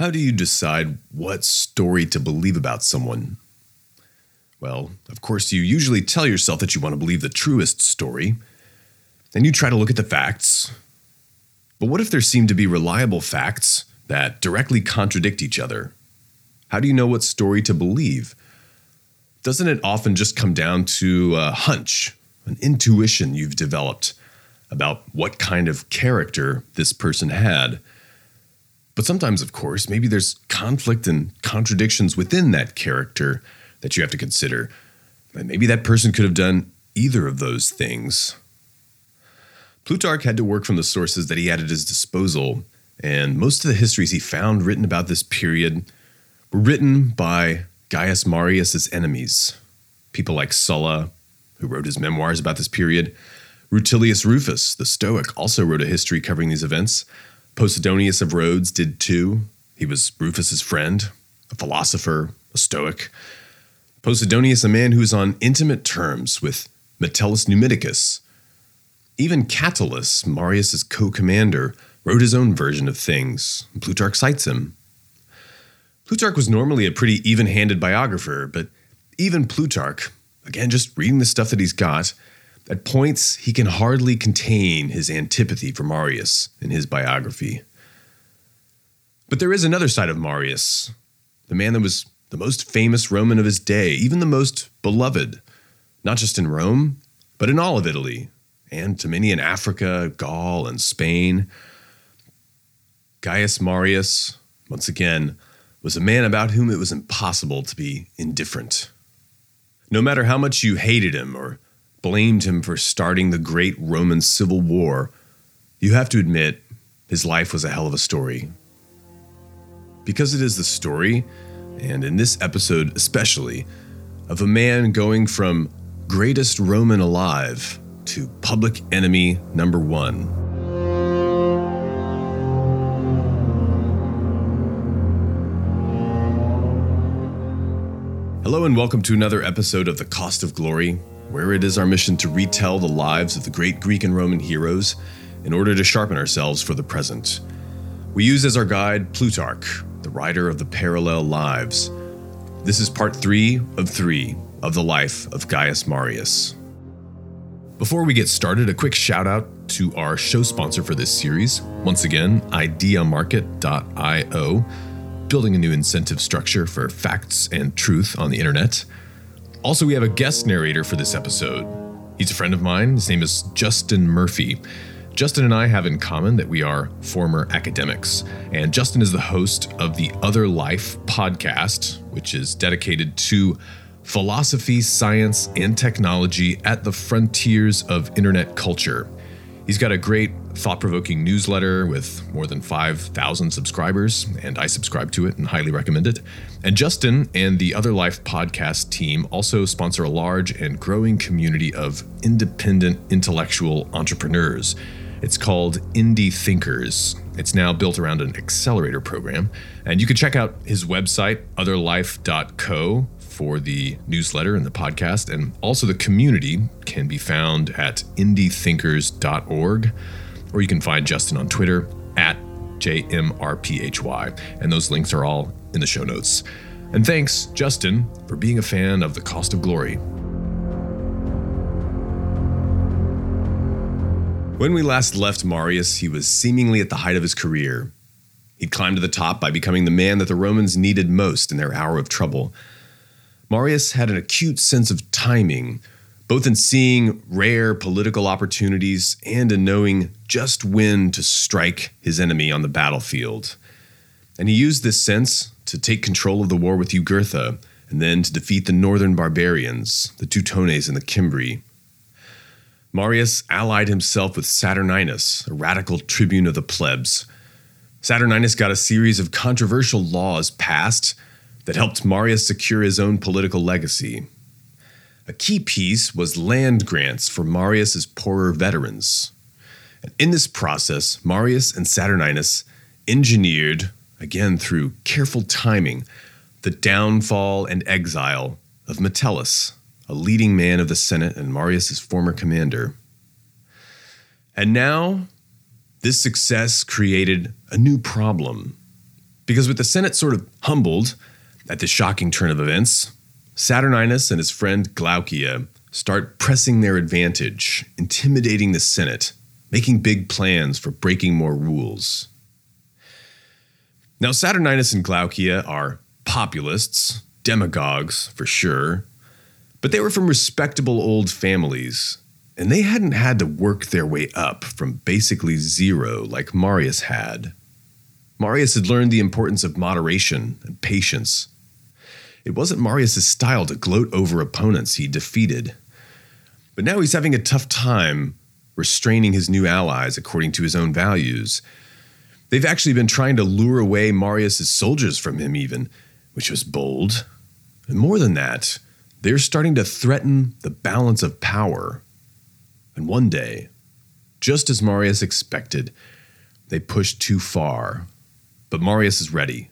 How do you decide what story to believe about someone? Well, of course, you usually tell yourself that you want to believe the truest story, and you try to look at the facts. But what if there seem to be reliable facts that directly contradict each other? How do you know what story to believe? Doesn't it often just come down to a hunch, an intuition you've developed about what kind of character this person had? But sometimes, of course, maybe there's conflict and contradictions within that character that you have to consider. And maybe that person could have done either of those things. Plutarch had to work from the sources that he had at his disposal, and most of the histories he found written about this period were written by Gaius Marius's enemies, people like Sulla, who wrote his memoirs about this period. Rutilius Rufus, the Stoic, also wrote a history covering these events. Posidonius of Rhodes did too. He was Rufus's friend, a philosopher, a Stoic. Posidonius, a man who was on intimate terms with Metellus Numidicus. Even Catulus, Marius's co-commander, wrote his own version of things. Plutarch cites him. Plutarch was normally a pretty even-handed biographer, but even Plutarch, again just reading the stuff that he's got, at points, he can hardly contain his antipathy for Marius in his biography. But there is another side of Marius, the man that was the most famous Roman of his day, even the most beloved, not just in Rome, but in all of Italy, and to many in Africa, Gaul, and Spain. Gaius Marius, once again, was a man about whom it was impossible to be indifferent. No matter how much you hated him or blamed him for starting the great Roman Civil War, you have to admit his life was a hell of a story. Because it is the story, and in this episode especially, of a man going from greatest Roman alive to public enemy number one. Hello, and welcome to another episode of The Cost of Glory, where it is our mission to retell the lives of the great Greek and Roman heroes in order to sharpen ourselves for the present. We use as our guide Plutarch, the writer of the Parallel Lives. This is part three of three of the life of Gaius Marius. Before we get started, a quick shout out to our show sponsor for this series. Once again, ideamarket.io, building a new incentive structure for facts and truth on the internet. Also, we have a guest narrator for this episode. He's a friend of mine. His name is Justin Murphy. Justin and I have in common that we are former academics, and Justin is the host of the Other Life podcast, which is dedicated to philosophy, science, and technology at the frontiers of internet culture. He's got a great thought provoking newsletter with more than 5,000 subscribers, and I subscribe to it and highly recommend it. And Justin and the Other Life podcast team also sponsor a large and growing community of independent intellectual entrepreneurs. It's called Indie Thinkers. It's now built around an accelerator program. And you can check out his website, otherlife.co, for the newsletter and the podcast. And also, the community can be found at indiethinkers.org, or you can find Justin on Twitter at JMRPHY. And those links are all in the show notes. And thanks, Justin, for being a fan of The Cost of Glory. When we last left Marius, he was seemingly at the height of his career. He'd climbed to the top by becoming the man that the Romans needed most in their hour of trouble. Marius had an acute sense of timing, both in seeing rare political opportunities and in knowing just when to strike his enemy on the battlefield. And he used this sense to take control of the war with Jugurtha and then to defeat the northern barbarians, the Teutones and the Cimbri. Marius allied himself with Saturninus, a radical tribune of the plebs. Saturninus got a series of controversial laws passed that helped Marius secure his own political legacy. A key piece was land grants for Marius's poorer veterans. And in this process, Marius and Saturninus engineered, again through careful timing, the downfall and exile of Metellus, a leading man of the Senate and Marius's former commander. And now, this success created a new problem. Because with the Senate sort of humbled at this shocking turn of events, Saturninus and his friend Glaucia start pressing their advantage, intimidating the Senate, making big plans for breaking more rules. Now, Saturninus and Glaucia are populists, demagogues for sure, but they were from respectable old families, and they hadn't had to work their way up from basically zero like Marius had. Marius had learned the importance of moderation and patience. It wasn't Marius's style to gloat over opponents he defeated. But now he's having a tough time restraining his new allies according to his own values. They've actually been trying to lure away Marius's soldiers from him, even, which was bold. And more than that, they're starting to threaten the balance of power. And one day, just as Marius expected, they pushed too far. But Marius is ready.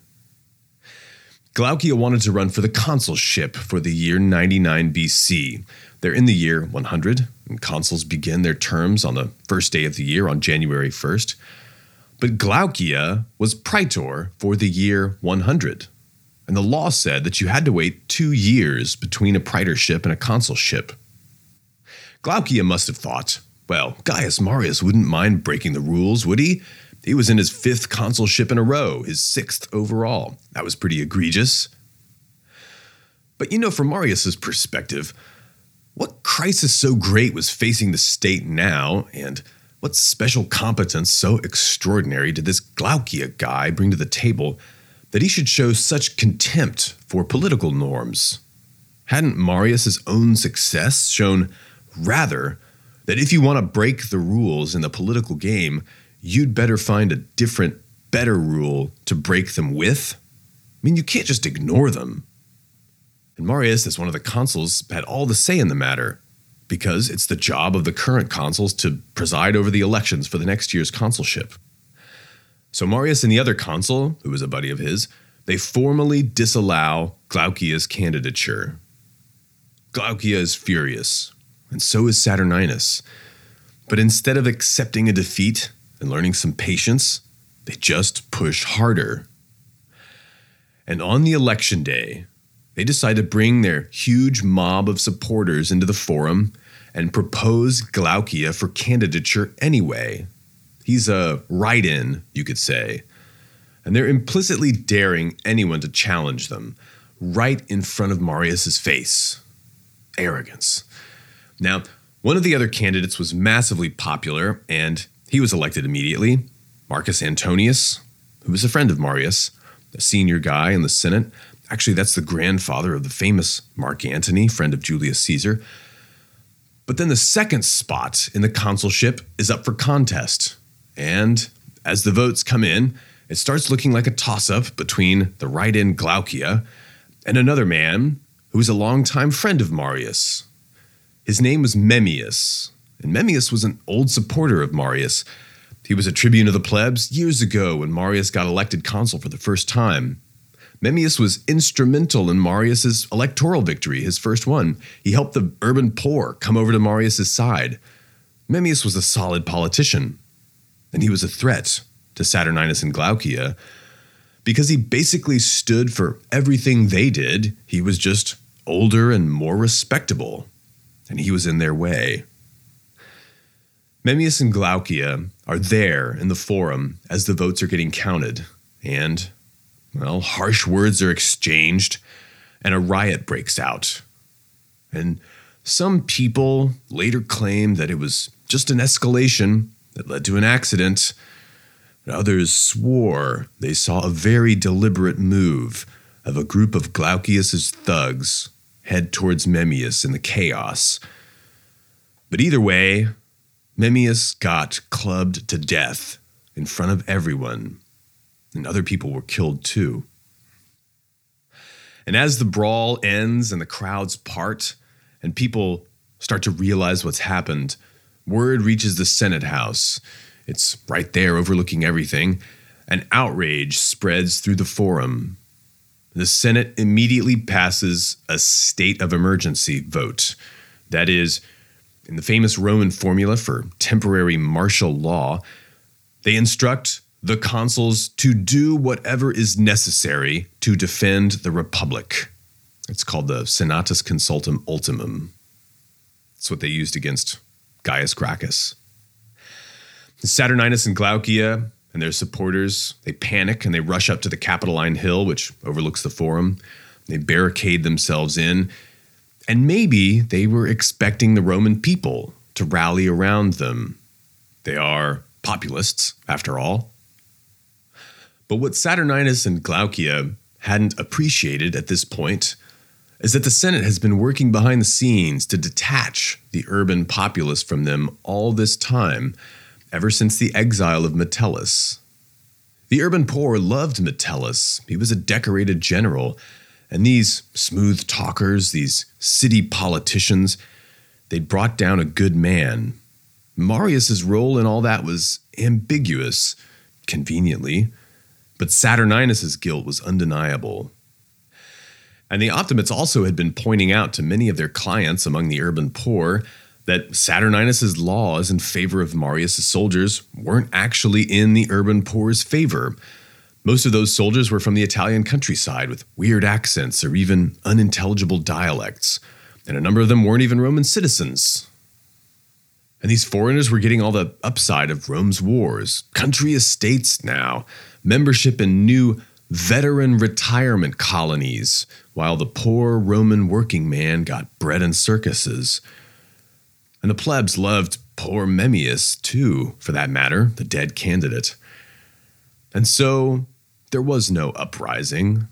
Glaucia wanted to run for the consulship for the year 99 BC. They're in the year 100, and consuls begin their terms on the first day of the year on January 1st. But Glaucia was praetor for the year 100, and the law said that you had to wait two years between a praetorship and a consulship. Glaucia must have thought, well, Gaius Marius wouldn't mind breaking the rules, would he? He was in his fifth consulship in a row, his sixth overall. That was pretty egregious. But you know, from Marius's perspective, what crisis so great was facing the state now, and what special competence so extraordinary did this Glaucia guy bring to the table that he should show such contempt for political norms? Hadn't Marius's own success shown rather that if you want to break the rules in the political game, you'd better find a different, better rule to break them with? I mean, you can't just ignore them. And Marius, as one of the consuls, had all the say in the matter, because it's the job of the current consuls to preside over the elections for the next year's consulship. So Marius and the other consul, who was a buddy of his, they formally disallow Glaucia's candidature. Glaucia is furious, and so is Saturninus. But instead of accepting a defeat, and learning some patience, they just push harder. And on the election day, they decide to bring their huge mob of supporters into the forum and propose Glaucia for candidature anyway. He's a write in, you could say. And they're implicitly daring anyone to challenge them right in front of Marius's face. Arrogance. Now, one of the other candidates was massively popular and he was elected immediately. Marcus Antonius, who was a friend of Marius, a senior guy in the Senate. Actually, that's the grandfather of the famous Mark Antony, friend of Julius Caesar. But then the second spot in the consulship is up for contest. And as the votes come in, it starts looking like a toss up between the write in Glaucia and another man who was a longtime friend of Marius. His name was Memmius, and Memmius was an old supporter of Marius. He was a tribune of the plebs years ago when Marius got elected consul for the first time. Memmius was instrumental in Marius's electoral victory, his first one. He helped the urban poor come over to Marius's side. Memmius was a solid politician, and he was a threat to Saturninus and Glaucia because he basically stood for everything they did. He was just older and more respectable, and he was in their way. Memmius and Glaucia are there in the forum as the votes are getting counted, and, well, harsh words are exchanged, and a riot breaks out. And some people later claim that it was just an escalation that led to an accident. Others swore they saw a very deliberate move of a group of Glaucius's thugs head towards Memmius in the chaos. But either way, Memmius got clubbed to death in front of everyone, and other people were killed too. And as the brawl ends and the crowds part, and people start to realize what's happened, word reaches the Senate House. It's right there overlooking everything, and outrage spreads through the forum. The Senate immediately passes a state of emergency vote. That is, in the famous Roman formula for temporary martial law, they instruct the consuls to do whatever is necessary to defend the Republic. It's called the Senatus Consultum Ultimum. It's what they used against Gaius Gracchus. Saturninus and Glaucia and their supporters, they panic and they rush up to the Capitoline Hill, which overlooks the Forum. They barricade themselves in, and maybe they were expecting the Roman people to rally around them. They are populists, after all. But what Saturninus and Glaucia hadn't appreciated at this point is that the Senate has been working behind the scenes to detach the urban populace from them all this time, ever since the exile of Metellus. The urban poor loved Metellus. He was a decorated general, and these smooth talkers, these city politicians, they'd brought down a good man. Marius's role in all that was ambiguous, conveniently, but Saturninus's guilt was undeniable. And the Optimates also had been pointing out to many of their clients among the urban poor that Saturninus's laws in favor of Marius's soldiers weren't actually in the urban poor's favor. Most of those soldiers were from the Italian countryside with weird accents or even unintelligible dialects, and a number of them weren't even Roman citizens. And these foreigners were getting all the upside of Rome's wars, country estates now, membership in new veteran retirement colonies, while the poor Roman working man got bread and circuses. And the plebs loved poor Memmius, too, for that matter, the dead candidate. And so there was no uprising,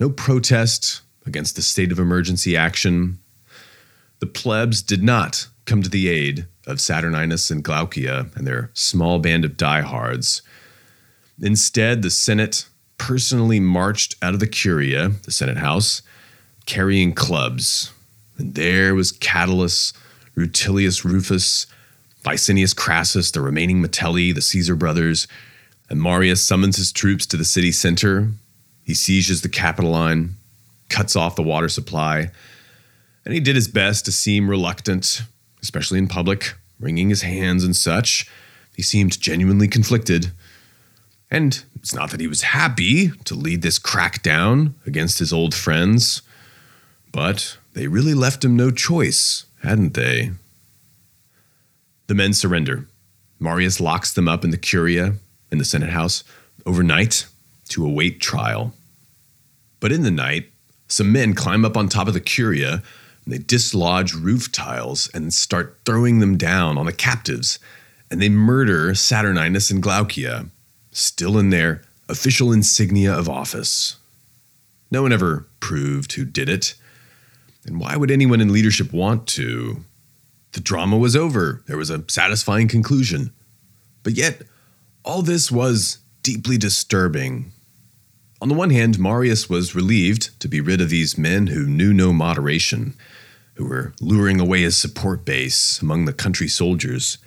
no protest against the state of emergency action. The plebs did not come to the aid of Saturninus and Glaucia and their small band of diehards. Instead, the Senate personally marched out of the Curia, the Senate House, carrying clubs. And there was Catulus, Rutilius Rufus, Licinius Crassus, the remaining Metelli, the Caesar brothers, and Marius summons his troops to the city center. He sieges the Capitoline, cuts off the water supply, and he did his best to seem reluctant, especially in public, wringing his hands and such. He seemed genuinely conflicted. And it's not that he was happy to lead this crackdown against his old friends, but they really left him no choice, hadn't they? The men surrender. Marius locks them up in the Curia, in the Senate House, overnight to await trial. But in the night, some men climb up on top of the Curia and they dislodge roof tiles and start throwing them down on the captives, and they murder Saturninus and Glaucia, still in their official insignia of office. No one ever proved who did it. And why would anyone in leadership want to? The drama was over. There was a satisfying conclusion. But yet, all this was deeply disturbing. On the one hand, Marius was relieved to be rid of these men who knew no moderation who were luring away his support base among the country soldiers,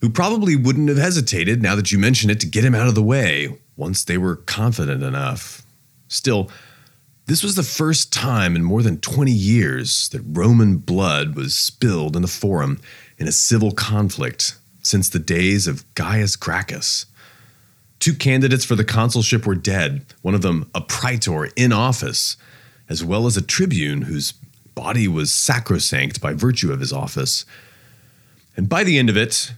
who probably wouldn't have hesitated, now that you mention it, to get him out of the way once they were confident enough. Still, this was the first time in more than 20 years that Roman blood was spilled in the Forum in a civil conflict since the days of Gaius Gracchus. Two candidates for the consulship were dead, one of them a praetor in office, as well as a tribune whose body was sacrosanct by virtue of his office. And by the end of it,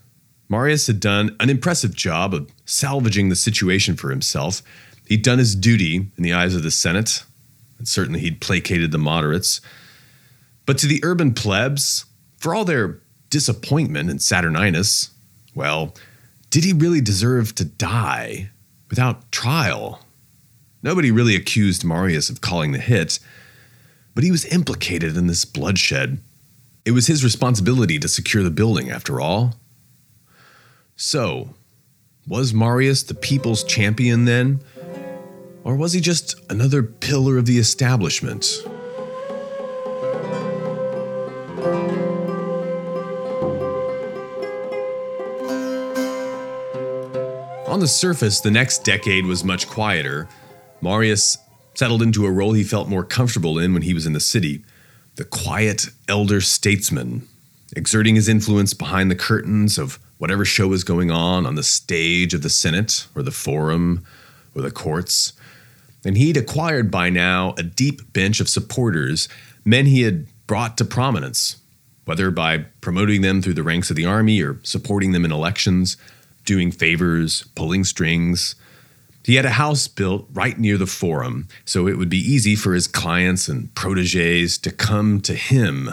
Marius had done an impressive job of salvaging the situation for himself. He'd done his duty in the eyes of the Senate, and certainly he'd placated the moderates. But to the urban plebs, for all their disappointment in Saturninus, well, did he really deserve to die without trial? Nobody really accused Marius of calling the hit but he was implicated in this bloodshed. It was his responsibility to secure the building, after all. So, was Marius the people's champion then? Or was he just another pillar of the establishment? On the surface, the next decade was much quieter. Marius settled into a role he felt more comfortable in when he was in the city the quiet elder statesman, exerting his influence behind the curtains of whatever show was going on on the stage of the Senate or the Forum or the courts. And he'd acquired by now a deep bench of supporters, men he had brought to prominence, whether by promoting them through the ranks of the army or supporting them in elections, doing favors, pulling strings. He had a house built right near the forum, so it would be easy for his clients and proteges to come to him.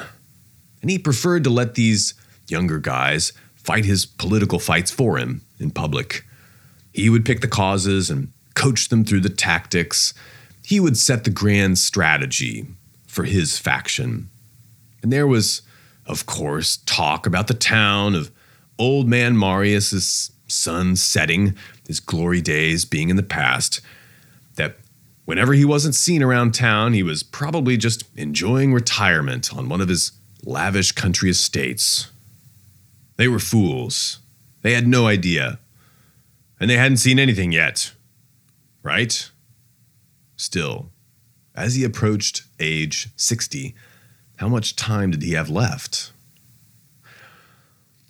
And he preferred to let these younger guys fight his political fights for him in public. He would pick the causes and coach them through the tactics. He would set the grand strategy for his faction. And there was, of course, talk about the town of old man Marius's sun setting, his glory days being in the past, that whenever he wasn't seen around town, he was probably just enjoying retirement on one of his lavish country estates. They were fools. They had no idea. And they hadn't seen anything yet. Right? Still, as he approached age 60, how much time did he have left?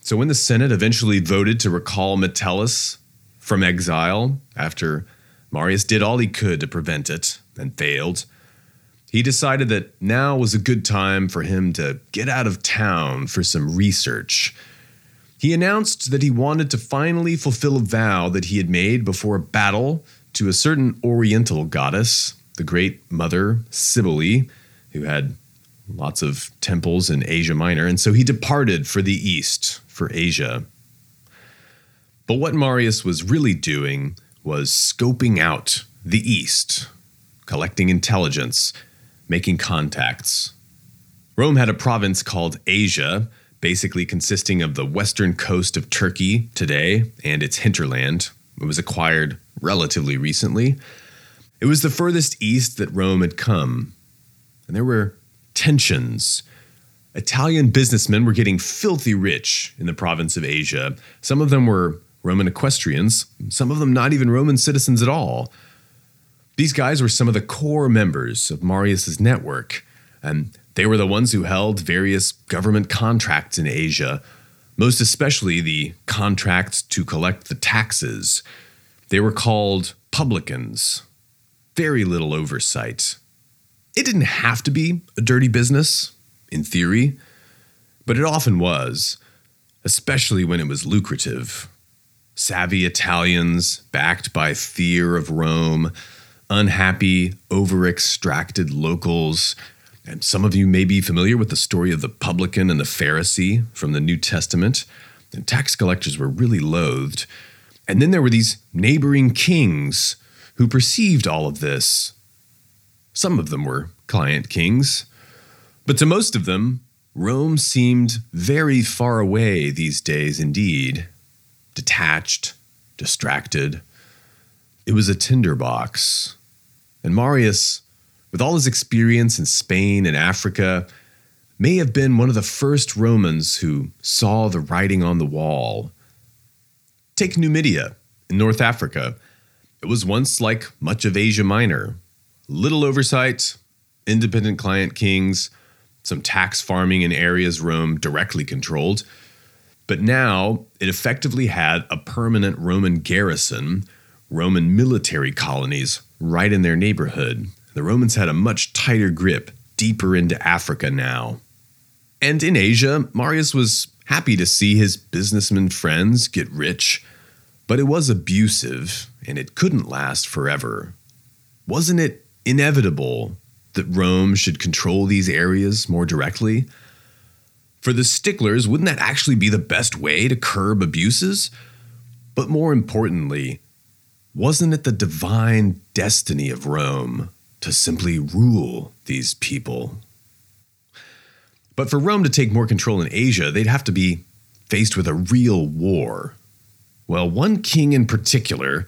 So, when the Senate eventually voted to recall Metellus from exile after Marius did all he could to prevent it and failed, he decided that now was a good time for him to get out of town for some research. He announced that he wanted to finally fulfill a vow that he had made before a battle to a certain oriental goddess, the great mother Cybele, who had lots of temples in Asia Minor, and so he departed for the east for Asia. But what Marius was really doing was scoping out the East, collecting intelligence, making contacts. Rome had a province called Asia, basically consisting of the western coast of Turkey today and its hinterland. It was acquired relatively recently. It was the furthest east that Rome had come. And there were tensions Italian businessmen were getting filthy rich in the province of Asia. Some of them were Roman equestrians, some of them not even Roman citizens at all. These guys were some of the core members of Marius's network, and they were the ones who held various government contracts in Asia, most especially the contracts to collect the taxes. They were called publicans. Very little oversight. It didn't have to be a dirty business in theory, but it often was, especially when it was lucrative. Savvy Italians, backed by fear of Rome, unhappy, over extracted locals. And some of you may be familiar with the story of the publican and the Pharisee from the New Testament. And tax collectors were really loathed. And then there were these neighboring kings who perceived all of this. Some of them were client kings, but to most of them, Rome seemed very far away these days indeed, detached, distracted. It was a tinderbox. And Marius, with all his experience in Spain and Africa, may have been one of the first Romans who saw the writing on the wall. Take Numidia in North Africa. It was once like much of Asia Minor little oversight, independent client kings, some tax farming in areas Rome directly controlled. But now it effectively had a permanent Roman garrison, Roman military colonies right in their neighborhood. The Romans had a much tighter grip deeper into Africa now. And in Asia, Marius was happy to see his businessman friends get rich, but it was abusive and it couldn't last forever. Wasn't it inevitable that Rome should control these areas more directly? For the sticklers, wouldn't that actually be the best way to curb abuses? But more importantly, wasn't it the divine destiny of Rome to simply rule these people? But for Rome to take more control in Asia, they'd have to be faced with a real war. Well, one king in particular,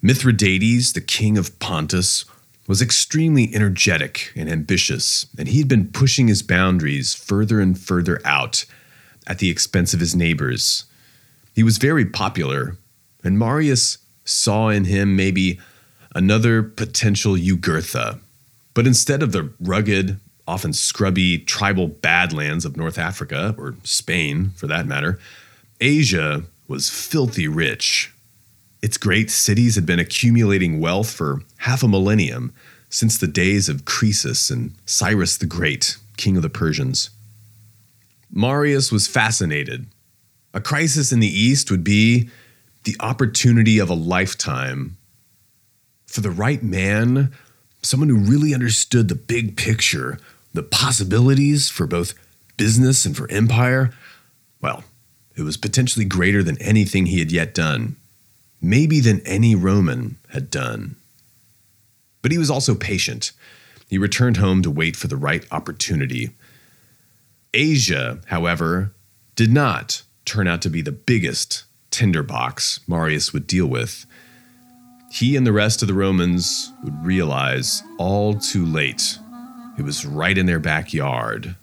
Mithridates, the king of Pontus, was extremely energetic and ambitious, and he'd been pushing his boundaries further and further out at the expense of his neighbors. He was very popular, and Marius saw in him maybe another potential Jugurtha. But instead of the rugged, often scrubby tribal badlands of North Africa, or Spain for that matter, Asia was filthy rich. Its great cities had been accumulating wealth for half a millennium since the days of Croesus and Cyrus the Great, king of the Persians. Marius was fascinated. A crisis in the East would be the opportunity of a lifetime. For the right man, someone who really understood the big picture, the possibilities for both business and for empire, well, it was potentially greater than anything he had yet done, maybe than any Roman had done. But he was also patient. He returned home to wait for the right opportunity. Asia, however, did not turn out to be the biggest tinderbox Marius would deal with. He and the rest of the Romans would realize all too late it was right in their backyard.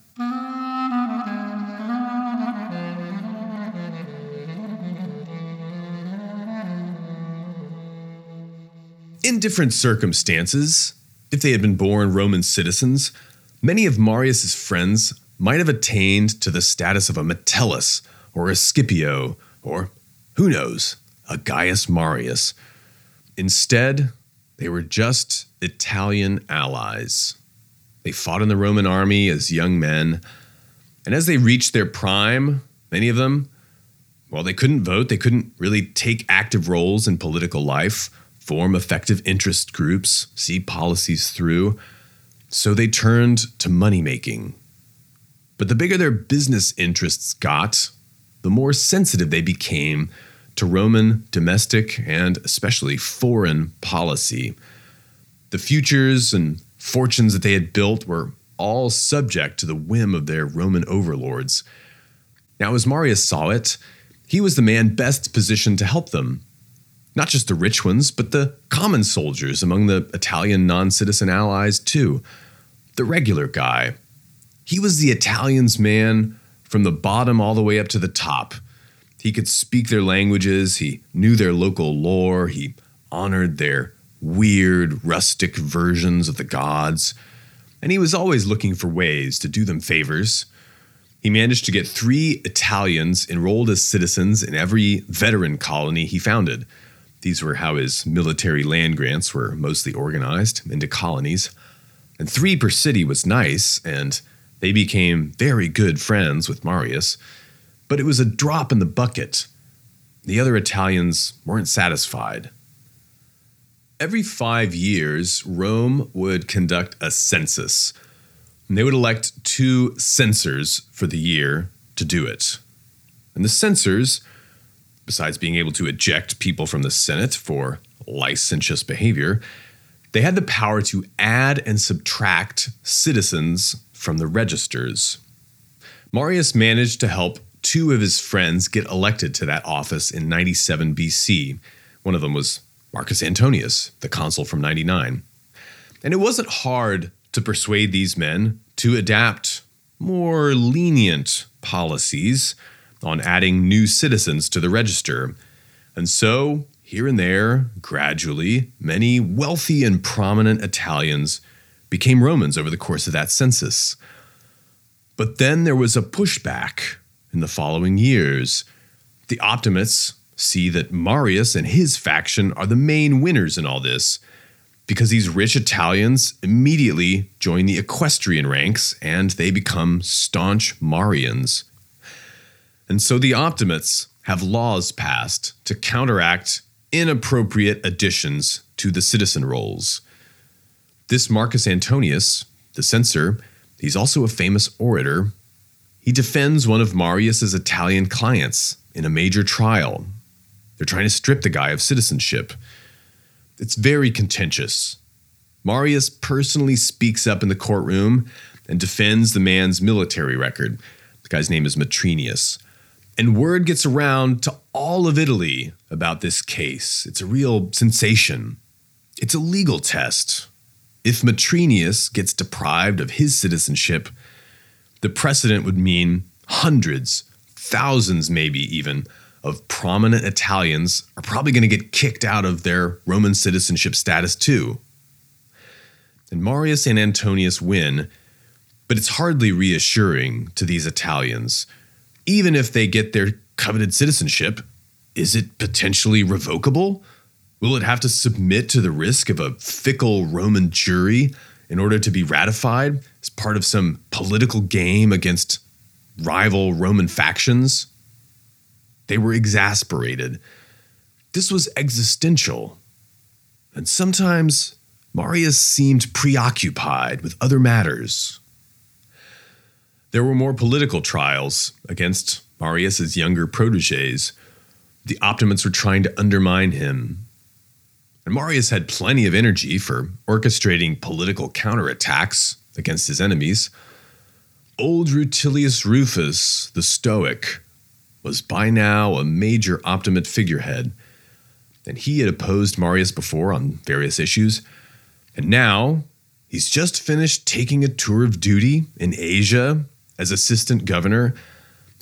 In different circumstances, if they had been born Roman citizens, many of Marius's friends might have attained to the status of a Metellus or a Scipio or, who knows, a Gaius Marius. Instead, they were just Italian allies. They fought in the Roman army as young men, and as they reached their prime, many of them, well, they couldn't vote, they couldn't really take active roles in political life form effective interest groups, see policies through. So they turned to money making. But the bigger their business interests got, the more sensitive they became to Roman domestic and especially foreign policy. The futures and fortunes that they had built were all subject to the whim of their Roman overlords. Now, as Marius saw it, he was the man best positioned to help them not just the rich ones, but the common soldiers among the Italian non citizen allies, too. The regular guy. He was the Italians' man from the bottom all the way up to the top. He could speak their languages, he knew their local lore, he honored their weird, rustic versions of the gods, and he was always looking for ways to do them favors. He managed to get three Italians enrolled as citizens in every veteran colony he founded these were how his military land grants were mostly organized into colonies. And three per city was nice, and they became very good friends with Marius. But it was a drop in the bucket. The other Italians weren't satisfied. Every five years, Rome would conduct a census. And they would elect two censors for the year to do it. And the censors besides being able to eject people from the Senate for licentious behavior, they had the power to add and subtract citizens from the registers. Marius managed to help two of his friends get elected to that office in 97 BC. One of them was Marcus Antonius, the consul from 99. And it wasn't hard to persuade these men to adapt more lenient policies on adding new citizens to the register. And so, here and there, gradually, many wealthy and prominent Italians became Romans over the course of that census. But then there was a pushback in the following years. The Optimates see that Marius and his faction are the main winners in all this because these rich Italians immediately join the equestrian ranks and they become staunch Marians. And so the Optimates have laws passed to counteract inappropriate additions to the citizen rolls. This Marcus Antonius, the censor, he's also a famous orator. He defends one of Marius's Italian clients in a major trial. They're trying to strip the guy of citizenship. It's very contentious. Marius personally speaks up in the courtroom and defends the man's military record. The guy's name is Matrinius. And word gets around to all of Italy about this case. It's a real sensation. It's a legal test. If Matrinius gets deprived of his citizenship, the precedent would mean hundreds, thousands, maybe even, of prominent Italians are probably going to get kicked out of their Roman citizenship status too. And Marius and Antonius win, but it's hardly reassuring to these Italians even if they get their coveted citizenship, is it potentially revocable? Will it have to submit to the risk of a fickle Roman jury in order to be ratified as part of some political game against rival Roman factions? They were exasperated. This was existential. And sometimes Marius seemed preoccupied with other matters. There were more political trials against Marius's younger proteges. The Optimates were trying to undermine him. And Marius had plenty of energy for orchestrating political counterattacks against his enemies. Old Rutilius Rufus, the Stoic, was by now a major Optimate figurehead, and he had opposed Marius before on various issues. And now he's just finished taking a tour of duty in Asia as assistant governor,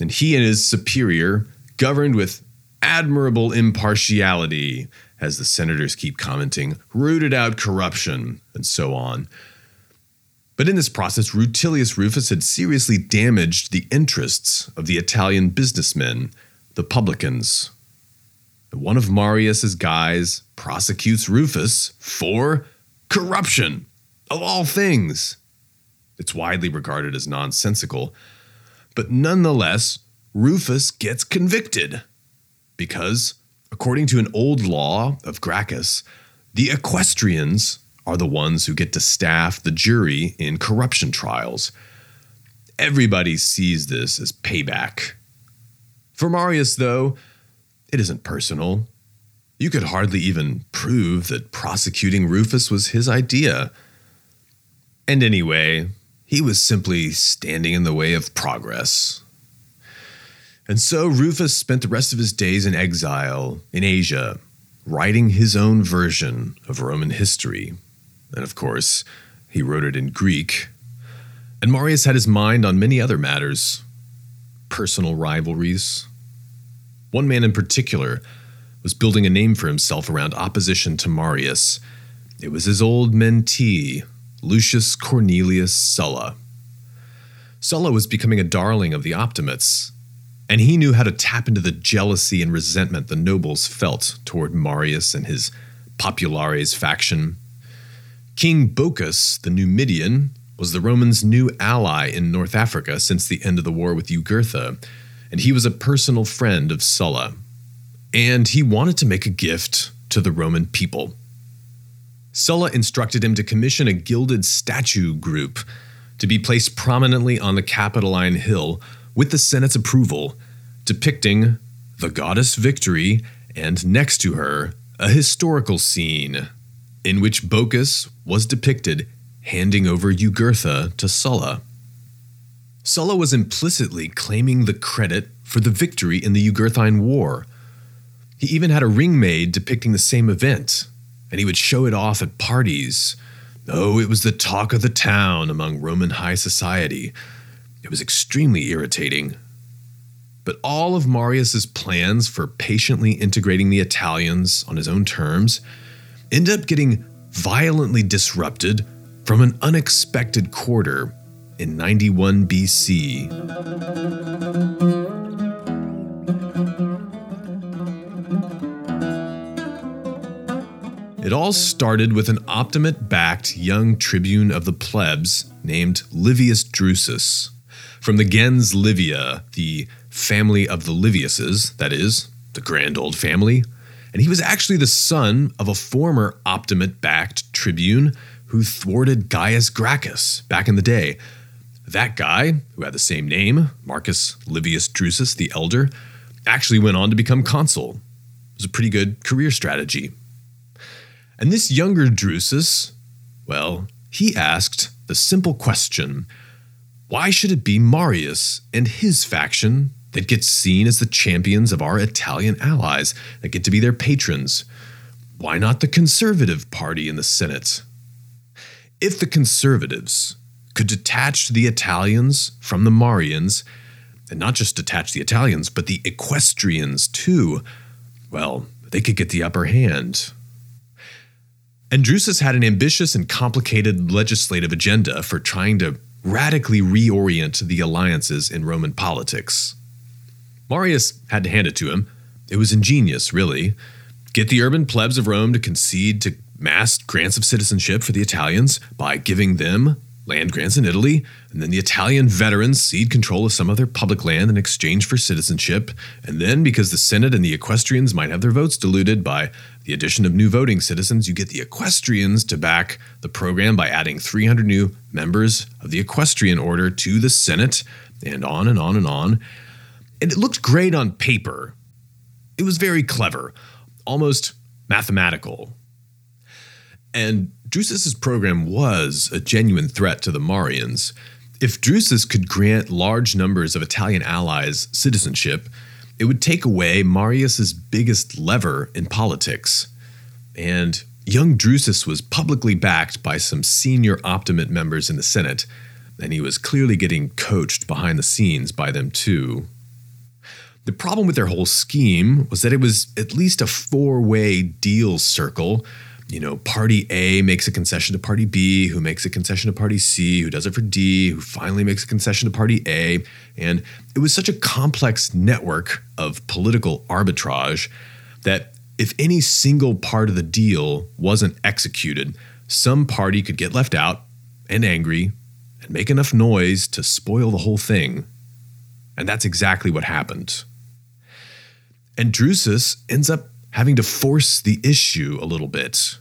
and he and his superior governed with admirable impartiality, as the senators keep commenting, rooted out corruption, and so on. But in this process, Rutilius Rufus had seriously damaged the interests of the Italian businessmen, the publicans. One of Marius's guys prosecutes Rufus for corruption, of all things. It's widely regarded as nonsensical, but nonetheless, Rufus gets convicted because, according to an old law of Gracchus, the equestrians are the ones who get to staff the jury in corruption trials. Everybody sees this as payback. For Marius, though, it isn't personal. You could hardly even prove that prosecuting Rufus was his idea. And anyway, he was simply standing in the way of progress. And so Rufus spent the rest of his days in exile in Asia, writing his own version of Roman history. And of course, he wrote it in Greek. And Marius had his mind on many other matters personal rivalries. One man in particular was building a name for himself around opposition to Marius. It was his old mentee, Lucius Cornelius Sulla. Sulla was becoming a darling of the Optimates, and he knew how to tap into the jealousy and resentment the nobles felt toward Marius and his populares faction. King Bocchus, the Numidian, was the Romans' new ally in North Africa since the end of the war with Jugurtha, and he was a personal friend of Sulla. And he wanted to make a gift to the Roman people. Sulla instructed him to commission a gilded statue group to be placed prominently on the Capitoline Hill with the Senate's approval, depicting the goddess Victory and next to her, a historical scene in which Bocchus was depicted handing over Jugurtha to Sulla. Sulla was implicitly claiming the credit for the victory in the Jugurthine War. He even had a ring made depicting the same event, and he would show it off at parties. Oh, it was the talk of the town among Roman high society. It was extremely irritating. But all of Marius's plans for patiently integrating the Italians on his own terms ended up getting violently disrupted from an unexpected quarter in 91 BC. It all started with an Optimate backed young tribune of the plebs named Livius Drusus. From the gens Livia, the family of the Liviuses, that is, the grand old family, and he was actually the son of a former Optimate backed tribune who thwarted Gaius Gracchus back in the day. That guy, who had the same name, Marcus Livius Drusus the Elder, actually went on to become consul. It was a pretty good career strategy. And this younger Drusus, well, he asked the simple question why should it be Marius and his faction that get seen as the champions of our Italian allies, that get to be their patrons. Why not the Conservative Party in the Senate? If the Conservatives could detach the Italians from the Marians, and not just detach the Italians, but the equestrians too, well, they could get the upper hand. Drusus had an ambitious and complicated legislative agenda for trying to radically reorient the alliances in Roman politics. Marius had to hand it to him. It was ingenious, really. Get the urban plebs of Rome to concede to mass grants of citizenship for the Italians by giving them land grants in Italy, and then the Italian veterans cede control of some of their public land in exchange for citizenship, and then because the Senate and the equestrians might have their votes diluted by the addition of new voting citizens, you get the equestrians to back the program by adding 300 new members of the equestrian order to the Senate, and on and on and on. And it looked great on paper. It was very clever, almost mathematical. And Drusus's program was a genuine threat to the Marians. If Drusus could grant large numbers of Italian allies citizenship, it would take away Marius's biggest lever in politics. And young Drusus was publicly backed by some senior Optimate members in the Senate, and he was clearly getting coached behind the scenes by them too. The problem with their whole scheme was that it was at least a four way deal circle you know, party A makes a concession to party B, who makes a concession to party C, who does it for D, who finally makes a concession to party A. And it was such a complex network of political arbitrage that if any single part of the deal wasn't executed, some party could get left out and angry and make enough noise to spoil the whole thing. And that's exactly what happened. And Drusus ends up having to force the issue a little bit.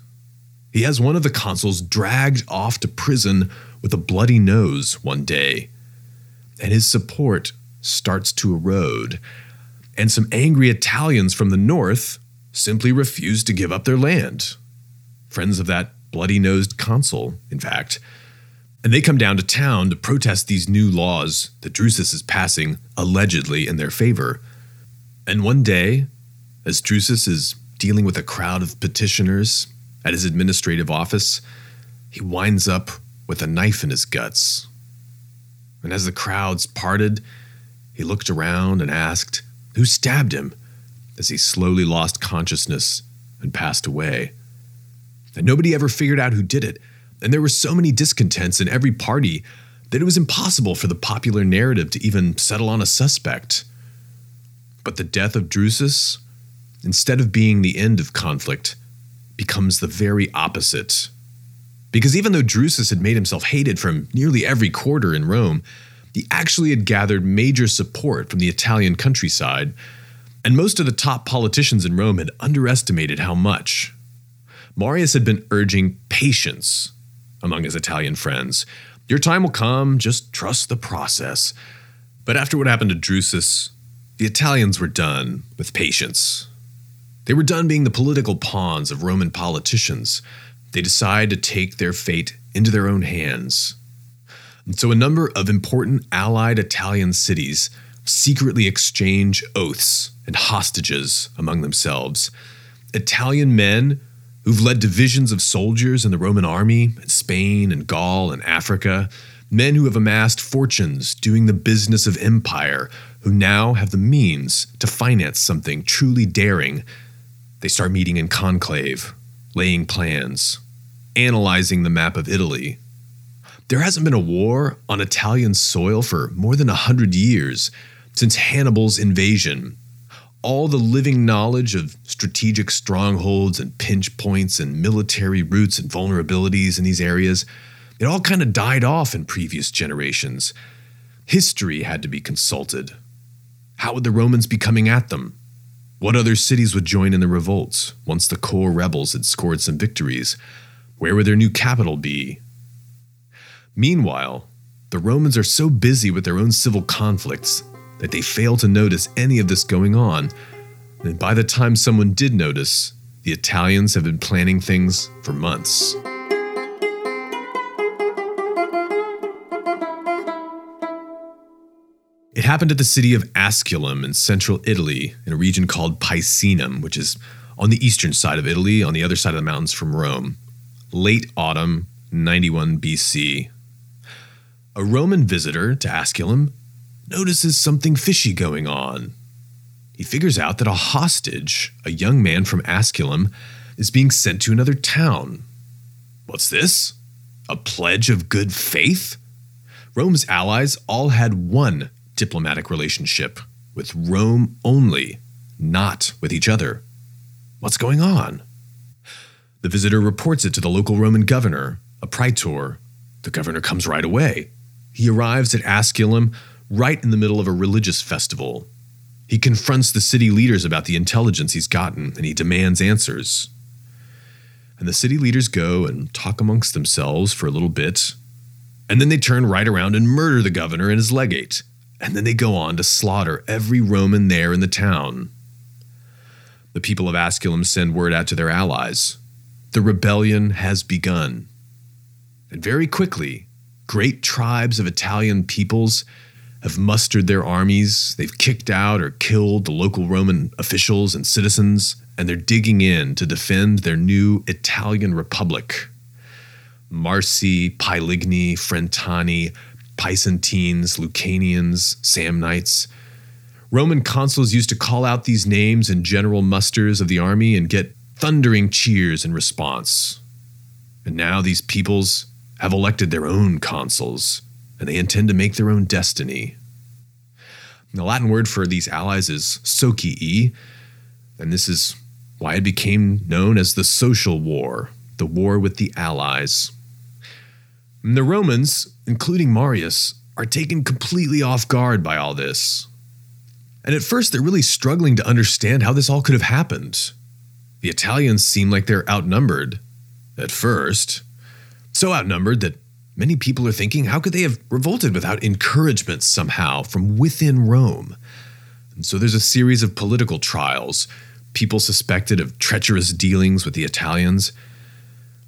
He has one of the consuls dragged off to prison with a bloody nose one day, and his support starts to erode. And some angry Italians from the north simply refuse to give up their land. Friends of that bloody nosed consul, in fact. And they come down to town to protest these new laws that Drusus is passing allegedly in their favor. And one day, as Drusus is dealing with a crowd of petitioners at his administrative office, he winds up with a knife in his guts. And as the crowds parted, he looked around and asked, Who stabbed him? as he slowly lost consciousness and passed away. And nobody ever figured out who did it. And there were so many discontents in every party that it was impossible for the popular narrative to even settle on a suspect. But the death of Drusus instead of being the end of conflict, becomes the very opposite. Because even though Drusus had made himself hated from nearly every quarter in Rome, he actually had gathered major support from the Italian countryside, and most of the top politicians in Rome had underestimated how much. Marius had been urging patience among his Italian friends. Your time will come, just trust the process. But after what happened to Drusus, the Italians were done with patience. They were done being the political pawns of Roman politicians. They decided to take their fate into their own hands. And so a number of important allied Italian cities secretly exchange oaths and hostages among themselves. Italian men who've led divisions of soldiers in the Roman army in Spain and Gaul and Africa, men who have amassed fortunes doing the business of empire, who now have the means to finance something truly daring they start meeting in conclave, laying plans, analyzing the map of Italy. There hasn't been a war on Italian soil for more than a hundred years since Hannibal's invasion. All the living knowledge of strategic strongholds and pinch points and military routes and vulnerabilities in these areas, it all kind of died off in previous generations. History had to be consulted. How would the Romans be coming at them? What other cities would join in the revolts once the core rebels had scored some victories? Where would their new capital be? Meanwhile, the Romans are so busy with their own civil conflicts that they fail to notice any of this going on. And by the time someone did notice, the Italians have been planning things for months. Happened at the city of Asculum in central Italy, in a region called Picenum, which is on the eastern side of Italy, on the other side of the mountains from Rome. Late autumn, 91 BC. A Roman visitor to Asculum notices something fishy going on. He figures out that a hostage, a young man from Asculum, is being sent to another town. What's this? A pledge of good faith? Rome's allies all had one diplomatic relationship with Rome only, not with each other. What's going on? The visitor reports it to the local Roman governor, a praetor. The governor comes right away. He arrives at Asculum right in the middle of a religious festival. He confronts the city leaders about the intelligence he's gotten and he demands answers. And the city leaders go and talk amongst themselves for a little bit, and then they turn right around and murder the governor and his legate. And then they go on to slaughter every Roman there in the town. The people of Asculum send word out to their allies the rebellion has begun. And very quickly, great tribes of Italian peoples have mustered their armies. They've kicked out or killed the local Roman officials and citizens, and they're digging in to defend their new Italian republic. Marsi, Paeligni, Frentani, Picentines, Lucanians, Samnites. Roman consuls used to call out these names in general musters of the army and get thundering cheers in response. And now these peoples have elected their own consuls, and they intend to make their own destiny. The Latin word for these allies is socii, and this is why it became known as the social war, the war with the allies. And the Romans, including Marius, are taken completely off guard by all this. And at first, they're really struggling to understand how this all could have happened. The Italians seem like they're outnumbered. At first. So outnumbered that many people are thinking how could they have revolted without encouragement somehow from within Rome? And so there's a series of political trials, people suspected of treacherous dealings with the Italians.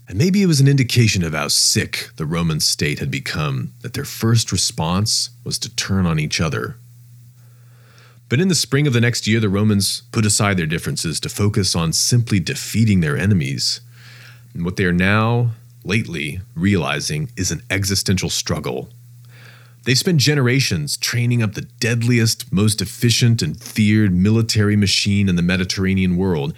And maybe it was an indication of how sick the Roman state had become that their first response was to turn on each other. But in the spring of the next year, the Romans put aside their differences to focus on simply defeating their enemies. And what they are now, lately, realizing is an existential struggle. They spent generations training up the deadliest, most efficient, and feared military machine in the Mediterranean world.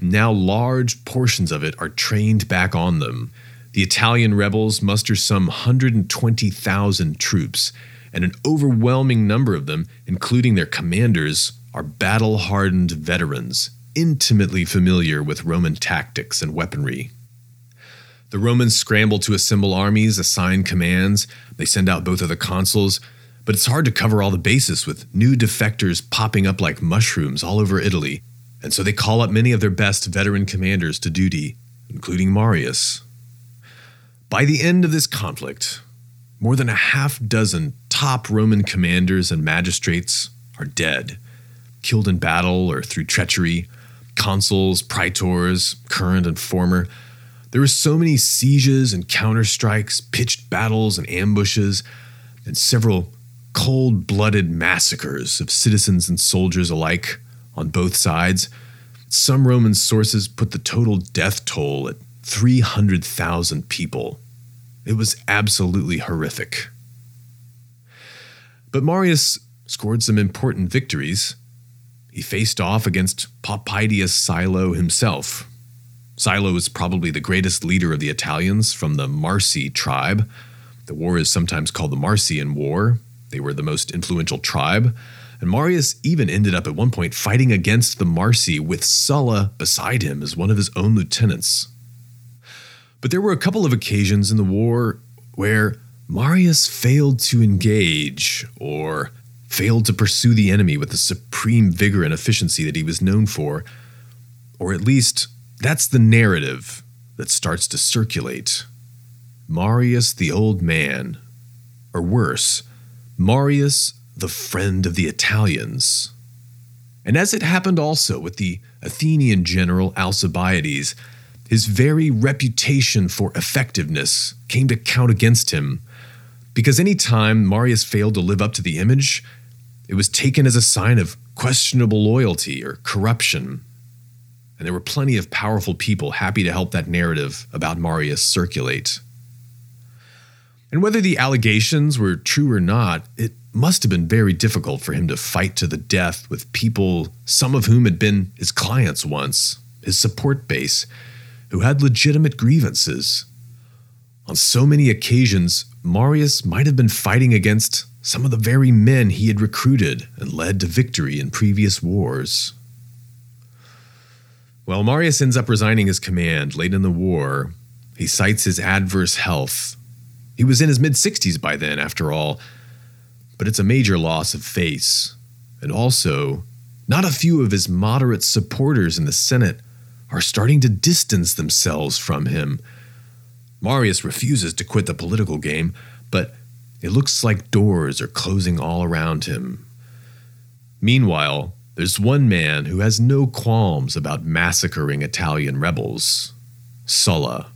Now, large portions of it are trained back on them. The Italian rebels muster some 120,000 troops and an overwhelming number of them, including their commanders, are battle hardened veterans, intimately familiar with Roman tactics and weaponry. The Romans scramble to assemble armies, assign commands, they send out both of the consuls, but it's hard to cover all the bases with new defectors popping up like mushrooms all over Italy, and so they call up many of their best veteran commanders to duty, including Marius. By the end of this conflict, more than a half dozen top Roman commanders and magistrates are dead, killed in battle or through treachery. Consuls, praetors, current and former. There were so many sieges and counterstrikes, pitched battles and ambushes, and several cold blooded massacres of citizens and soldiers alike on both sides. Some Roman sources put the total death toll at 300,000 people. It was absolutely horrific. But Marius scored some important victories. He faced off against Poppaedius Silo himself. Silo was probably the greatest leader of the Italians from the Marsi tribe. The war is sometimes called the Marsian War. They were the most influential tribe. And Marius even ended up at one point fighting against the Marsi with Sulla beside him as one of his own lieutenants. But there were a couple of occasions in the war where Marius failed to engage or failed to pursue the enemy with the supreme vigor and efficiency that he was known for, or at least that's the narrative that starts to circulate. Marius the old man, or worse, Marius the friend of the Italians. And as it happened also with the Athenian general Alcibiades, his very reputation for effectiveness came to count against him because any time Marius failed to live up to the image, it was taken as a sign of questionable loyalty or corruption. And there were plenty of powerful people happy to help that narrative about Marius circulate. And whether the allegations were true or not, it must have been very difficult for him to fight to the death with people, some of whom had been his clients once, his support base, who had legitimate grievances. On so many occasions, Marius might have been fighting against some of the very men he had recruited and led to victory in previous wars. Well, Marius ends up resigning his command late in the war. He cites his adverse health. He was in his mid 60s by then, after all, but it's a major loss of face. And also, not a few of his moderate supporters in the Senate are starting to distance themselves from him. Marius refuses to quit the political game, but it looks like doors are closing all around him. Meanwhile, there's one man who has no qualms about massacring Italian rebels Sulla.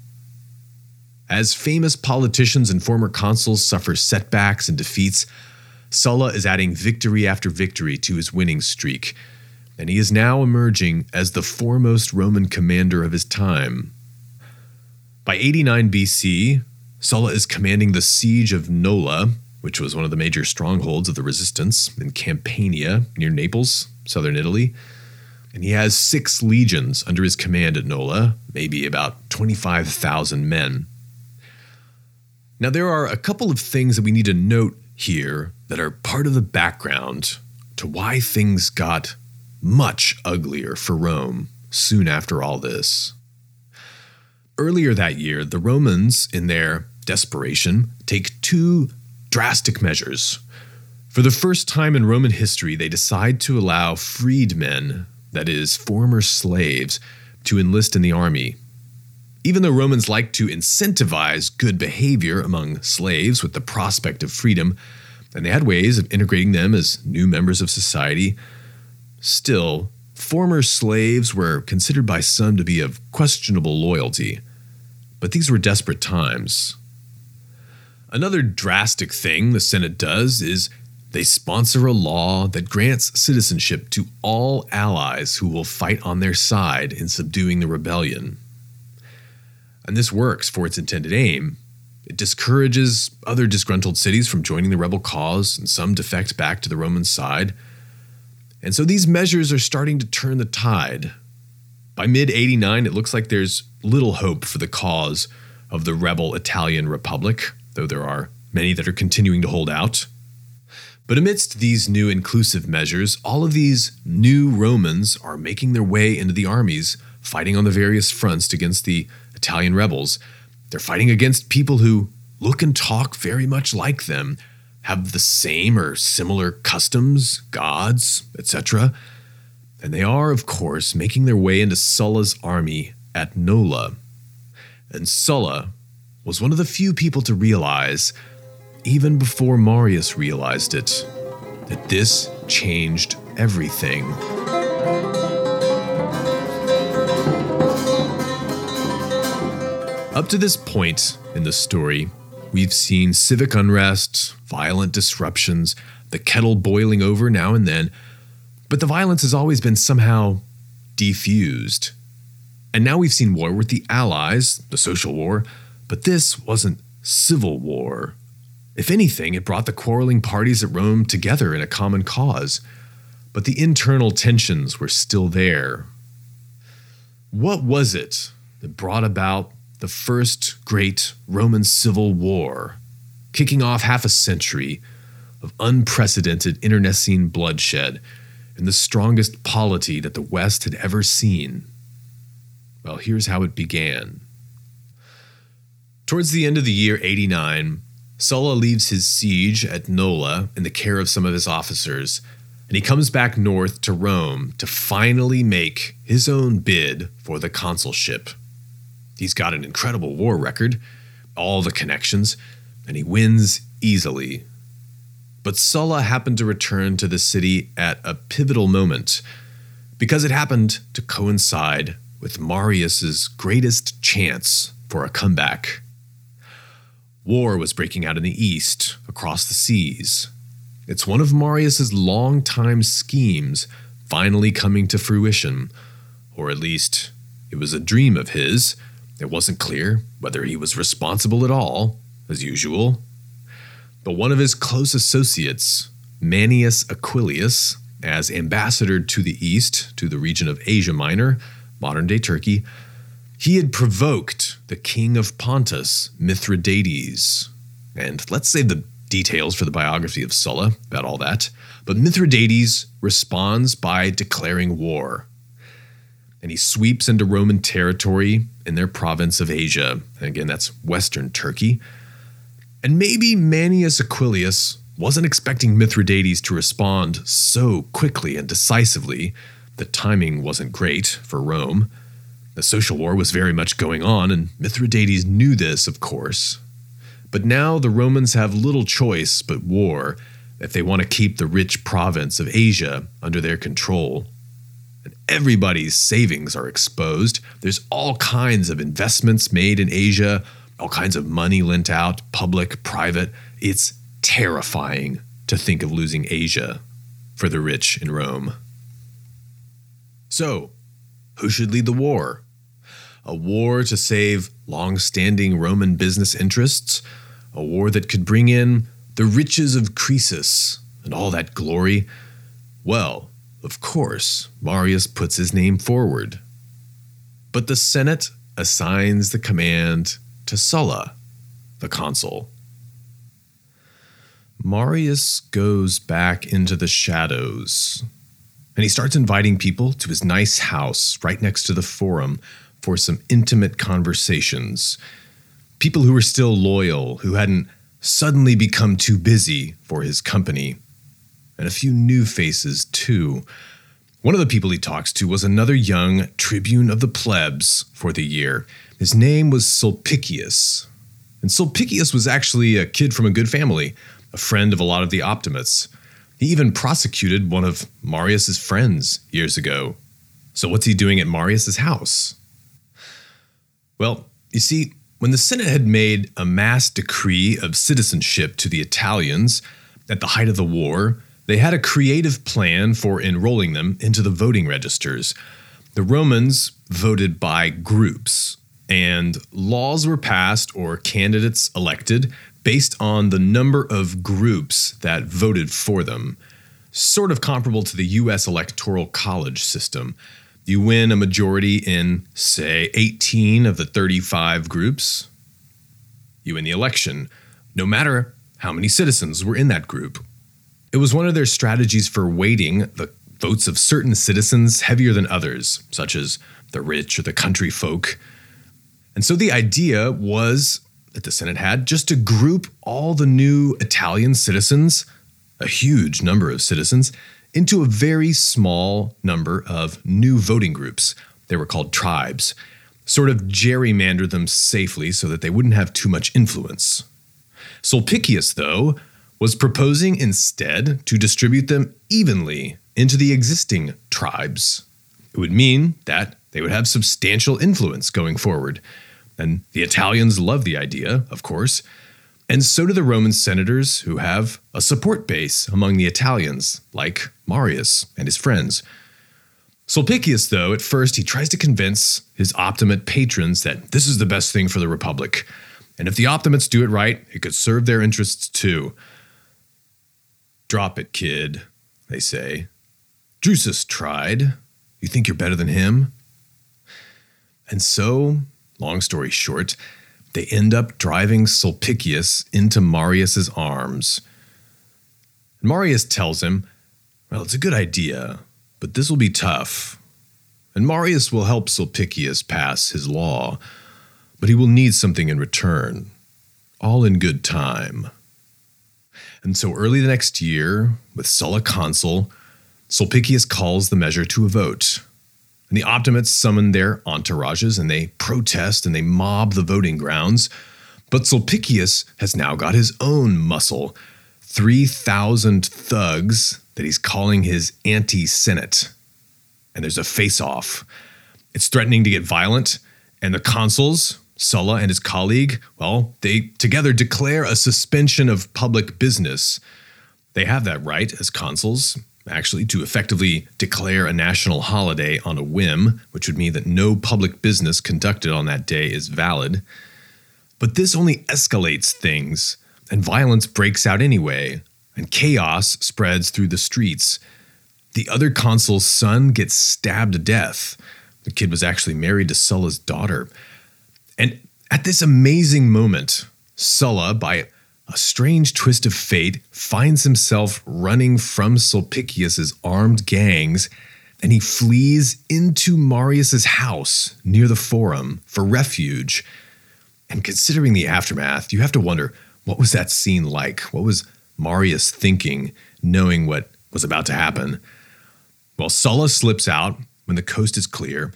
As famous politicians and former consuls suffer setbacks and defeats, Sulla is adding victory after victory to his winning streak, and he is now emerging as the foremost Roman commander of his time. By 89 BC, Sulla is commanding the siege of Nola, which was one of the major strongholds of the resistance in Campania near Naples, southern Italy. And he has six legions under his command at Nola, maybe about 25,000 men. Now, there are a couple of things that we need to note here that are part of the background to why things got much uglier for Rome soon after all this. Earlier that year, the Romans, in their desperation, take two drastic measures. For the first time in Roman history, they decide to allow freedmen, that is, former slaves, to enlist in the army. Even though Romans liked to incentivize good behavior among slaves with the prospect of freedom, and they had ways of integrating them as new members of society. Still, former slaves were considered by some to be of questionable loyalty. But these were desperate times. Another drastic thing the Senate does is they sponsor a law that grants citizenship to all allies who will fight on their side in subduing the rebellion. And this works for its intended aim it discourages other disgruntled cities from joining the rebel cause, and some defect back to the Roman side. And so these measures are starting to turn the tide. By mid 89, it looks like there's little hope for the cause of the rebel Italian Republic, though there are many that are continuing to hold out. But amidst these new inclusive measures, all of these new Romans are making their way into the armies, fighting on the various fronts against the Italian rebels. They're fighting against people who look and talk very much like them, have the same or similar customs, gods, etc. And they are, of course, making their way into Sulla's army at Nola. And Sulla was one of the few people to realize, even before Marius realized it, that this changed everything. Up to this point in the story, we've seen civic unrest, violent disruptions, the kettle boiling over now and then, but the violence has always been somehow defused. And now we've seen war with the Allies, the social war, but this wasn't civil war. If anything, it brought the quarreling parties at Rome together in a common cause. But the internal tensions were still there. What was it that brought about the first great Roman civil war, kicking off half a century of unprecedented internecine bloodshed and the strongest polity that the West had ever seen. Well, here's how it began. Towards the end of the year 89, Sulla leaves his siege at Nola in the care of some of his officers, and he comes back north to Rome to finally make his own bid for the consulship. He's got an incredible war record, all the connections, and he wins easily. But Sulla happened to return to the city at a pivotal moment because it happened to coincide with Marius's greatest chance for a comeback. War was breaking out in the east, across the seas. It's one of Marius's long-time schemes finally coming to fruition, or at least it was a dream of his it wasn't clear whether he was responsible at all, as usual. But one of his close associates, Manius Aquilius, as ambassador to the east, to the region of Asia Minor, modern day Turkey, he had provoked the king of Pontus, Mithridates. And let's save the details for the biography of Sulla about all that. But Mithridates responds by declaring war. and he sweeps into Roman territory in their province of Asia. And again, that's Western Turkey. And maybe Manius Aquilius wasn't expecting Mithridates to respond so quickly and decisively. The timing wasn't great for Rome. The social war was very much going on, and Mithridates knew this, of course. But now the Romans have little choice but war if they want to keep the rich province of Asia under their control. And everybody's savings are exposed. There's all kinds of investments made in Asia, all kinds of money lent out, public, private. It's terrifying to think of losing Asia for the rich in Rome. So, who should lead the war? A war to save long standing Roman business interests? A war that could bring in the riches of Croesus and all that glory? Well, of course, Marius puts his name forward. But the Senate assigns the command to Sulla, the consul. Marius goes back into the shadows and he starts inviting people to his nice house right next to the forum for some intimate conversations. People who were still loyal, who hadn't suddenly become too busy for his company. And a few new faces, too. One of the people he talks to was another young tribune of the plebs for the year. His name was Sulpicius. And Sulpicius was actually a kid from a good family, a friend of a lot of the Optimates. He even prosecuted one of Marius's friends years ago. So what's he doing at Marius's house? Well, you see, when the Senate had made a mass decree of citizenship to the Italians at the height of the war, they had a creative plan for enrolling them into the voting registers. The Romans voted by groups, and laws were passed or candidates elected based on the number of groups that voted for them. Sort of comparable to the US Electoral College system. You win a majority in, say, 18 of the 35 groups, you win the election, no matter how many citizens were in that group. It was one of their strategies for weighting the votes of certain citizens heavier than others, such as the rich or the country folk. And so the idea was that the Senate had just to group all the new Italian citizens, a huge number of citizens, into a very small number of new voting groups. They were called tribes, sort of gerrymander them safely so that they wouldn't have too much influence. Sulpicius, though, was proposing instead to distribute them evenly into the existing tribes. It would mean that they would have substantial influence going forward. And the Italians love the idea, of course, and so do the Roman senators who have a support base among the Italians, like Marius and his friends. Sulpicius, though, at first he tries to convince his Optimate patrons that this is the best thing for the Republic, and if the Optimates do it right, it could serve their interests too. Drop it, kid, they say. Drusus tried. You think you're better than him? And so, long story short, they end up driving Sulpicius into Marius's arms. Marius tells him, Well, it's a good idea, but this will be tough. And Marius will help Sulpicius pass his law, but he will need something in return. All in good time. And so early the next year, with Sulla consul, Sulpicius calls the measure to a vote. And the Optimates summon their entourages and they protest and they mob the voting grounds. But Sulpicius has now got his own muscle 3,000 thugs that he's calling his anti Senate. And there's a face off. It's threatening to get violent, and the consuls, Sulla and his colleague, well, they together declare a suspension of public business. They have that right as consuls, actually, to effectively declare a national holiday on a whim, which would mean that no public business conducted on that day is valid. But this only escalates things, and violence breaks out anyway, and chaos spreads through the streets. The other consul's son gets stabbed to death. The kid was actually married to Sulla's daughter. And at this amazing moment, Sulla, by a strange twist of fate, finds himself running from Sulpicius's armed gangs and he flees into Marius's house near the Forum for refuge. And considering the aftermath, you have to wonder what was that scene like? What was Marius thinking, knowing what was about to happen? Well, Sulla slips out when the coast is clear,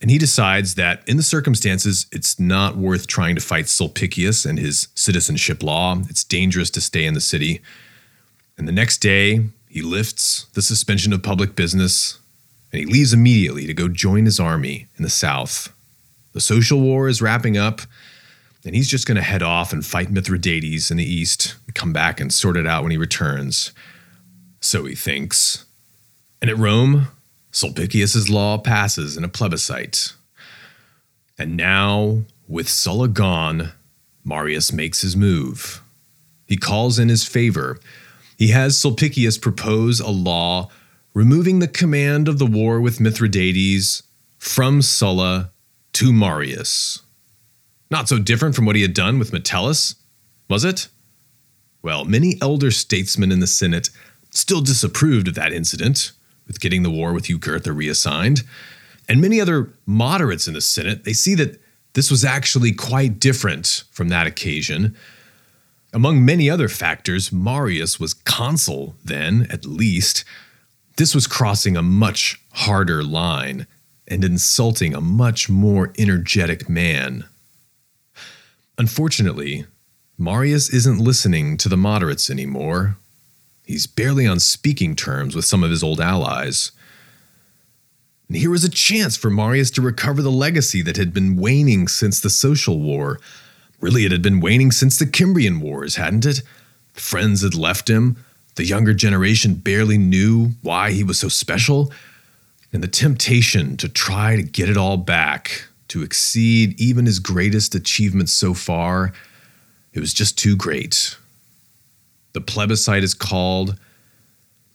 and he decides that in the circumstances, it's not worth trying to fight Sulpicius and his citizenship law. It's dangerous to stay in the city. And the next day, he lifts the suspension of public business and he leaves immediately to go join his army in the south. The social war is wrapping up, and he's just going to head off and fight Mithridates in the east come back and sort it out when he returns. So he thinks. And at Rome, Sulpicius's law passes in a plebiscite. And now, with Sulla gone, Marius makes his move. He calls in his favor. He has Sulpicius propose a law removing the command of the war with Mithridates from Sulla to Marius. Not so different from what he had done with Metellus, was it? Well, many elder statesmen in the Senate still disapproved of that incident, with getting the war with Jugurtha reassigned. And many other moderates in the Senate, they see that this was actually quite different from that occasion. Among many other factors, Marius was consul then, at least, this was crossing a much harder line and insulting a much more energetic man. Unfortunately, Marius isn't listening to the moderates anymore. He's barely on speaking terms with some of his old allies. And here was a chance for Marius to recover the legacy that had been waning since the Social War. Really, it had been waning since the Cimbrian Wars, hadn't it? Friends had left him, the younger generation barely knew why he was so special, and the temptation to try to get it all back, to exceed even his greatest achievements so far, it was just too great. The plebiscite is called,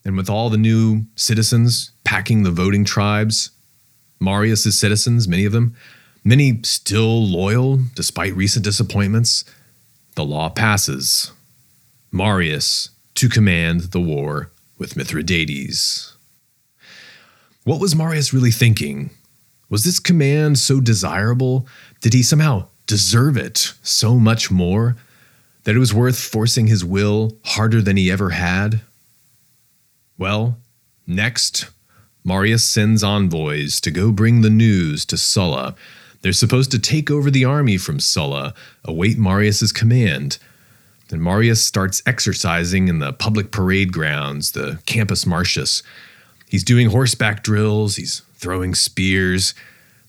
and with all the new citizens packing the voting tribes, Marius's citizens, many of them, many still loyal despite recent disappointments, the law passes. Marius to command the war with Mithridates. What was Marius really thinking? Was this command so desirable? Did he somehow deserve it so much more that it was worth forcing his will harder than he ever had? Well, next, Marius sends envoys to go bring the news to Sulla. They're supposed to take over the army from Sulla, await Marius's command, Then Marius starts exercising in the public parade grounds, the Campus Martius. He's doing horseback drills, he's throwing spears.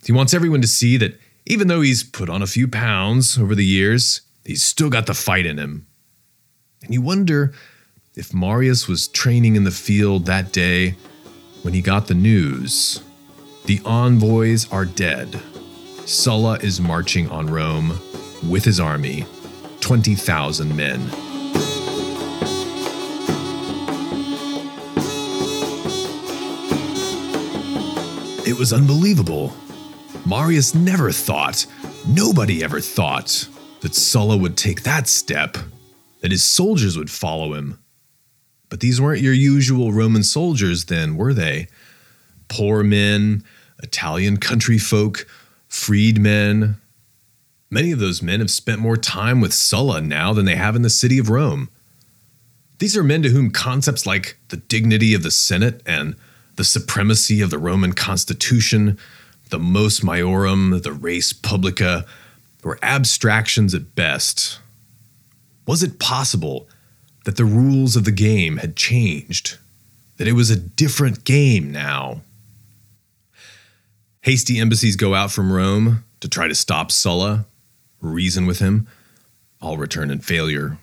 He wants everyone to see that even though he's put on a few pounds over the years, he's still got the fight in him. And you wonder if Marius was training in the field that day when he got the news. The envoys are dead. Sulla is marching on Rome with his army 20,000 men. It was unbelievable. Marius never thought, nobody ever thought, that Sulla would take that step, that his soldiers would follow him. But these weren't your usual Roman soldiers, then, were they? Poor men, Italian country folk, freedmen, Many of those men have spent more time with Sulla now than they have in the city of Rome. These are men to whom concepts like the dignity of the Senate and the supremacy of the Roman constitution, the mos maiorum, the res publica, were abstractions at best. Was it possible that the rules of the game had changed? That it was a different game now? Hasty embassies go out from Rome to try to stop Sulla, reason with him, all return in failure.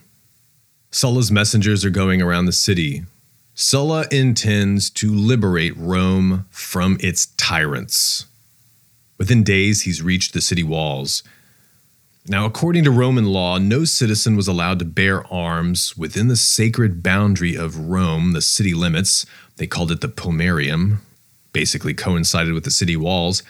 Sulla's messengers are going around the city. Sulla intends to liberate Rome from its tyrants. Within days, he's reached the city walls. Now, according to Roman law, no citizen was allowed to bear arms within the sacred boundary of Rome, the city limits. They called it the Pomerium, basically coincided with the city walls.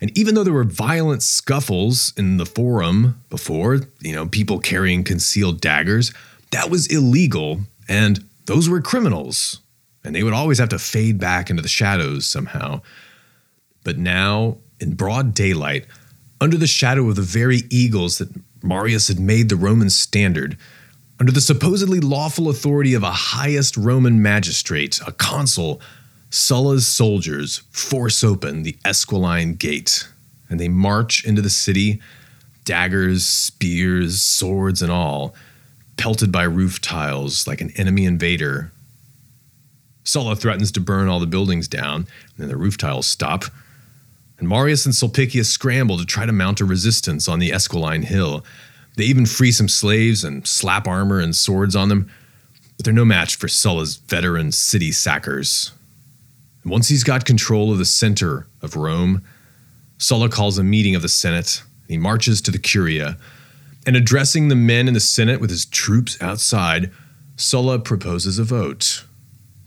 And even though there were violent scuffles in the forum before, you know, people carrying concealed daggers, that was illegal and those were criminals. and they would always have to fade back into the shadows somehow. But now, in broad daylight, under the shadow of the very eagles that Marius had made the Roman standard, under the supposedly lawful authority of a highest Roman magistrate, a consul, Sulla's soldiers force open the Esquiline Gate, and they march into the city, daggers, spears, swords, and all, pelted by roof tiles like an enemy invader. Sulla threatens to burn all the buildings down, and then the roof tiles stop. And Marius and Sulpicius scramble to try to mount a resistance on the Esquiline Hill. They even free some slaves and slap armor and swords on them, but they're no match for Sulla's veteran city sackers. And once he's got control of the center of Rome, Sulla calls a meeting of the Senate. He marches to the Curia, and addressing the men in the Senate with his troops outside, Sulla proposes a vote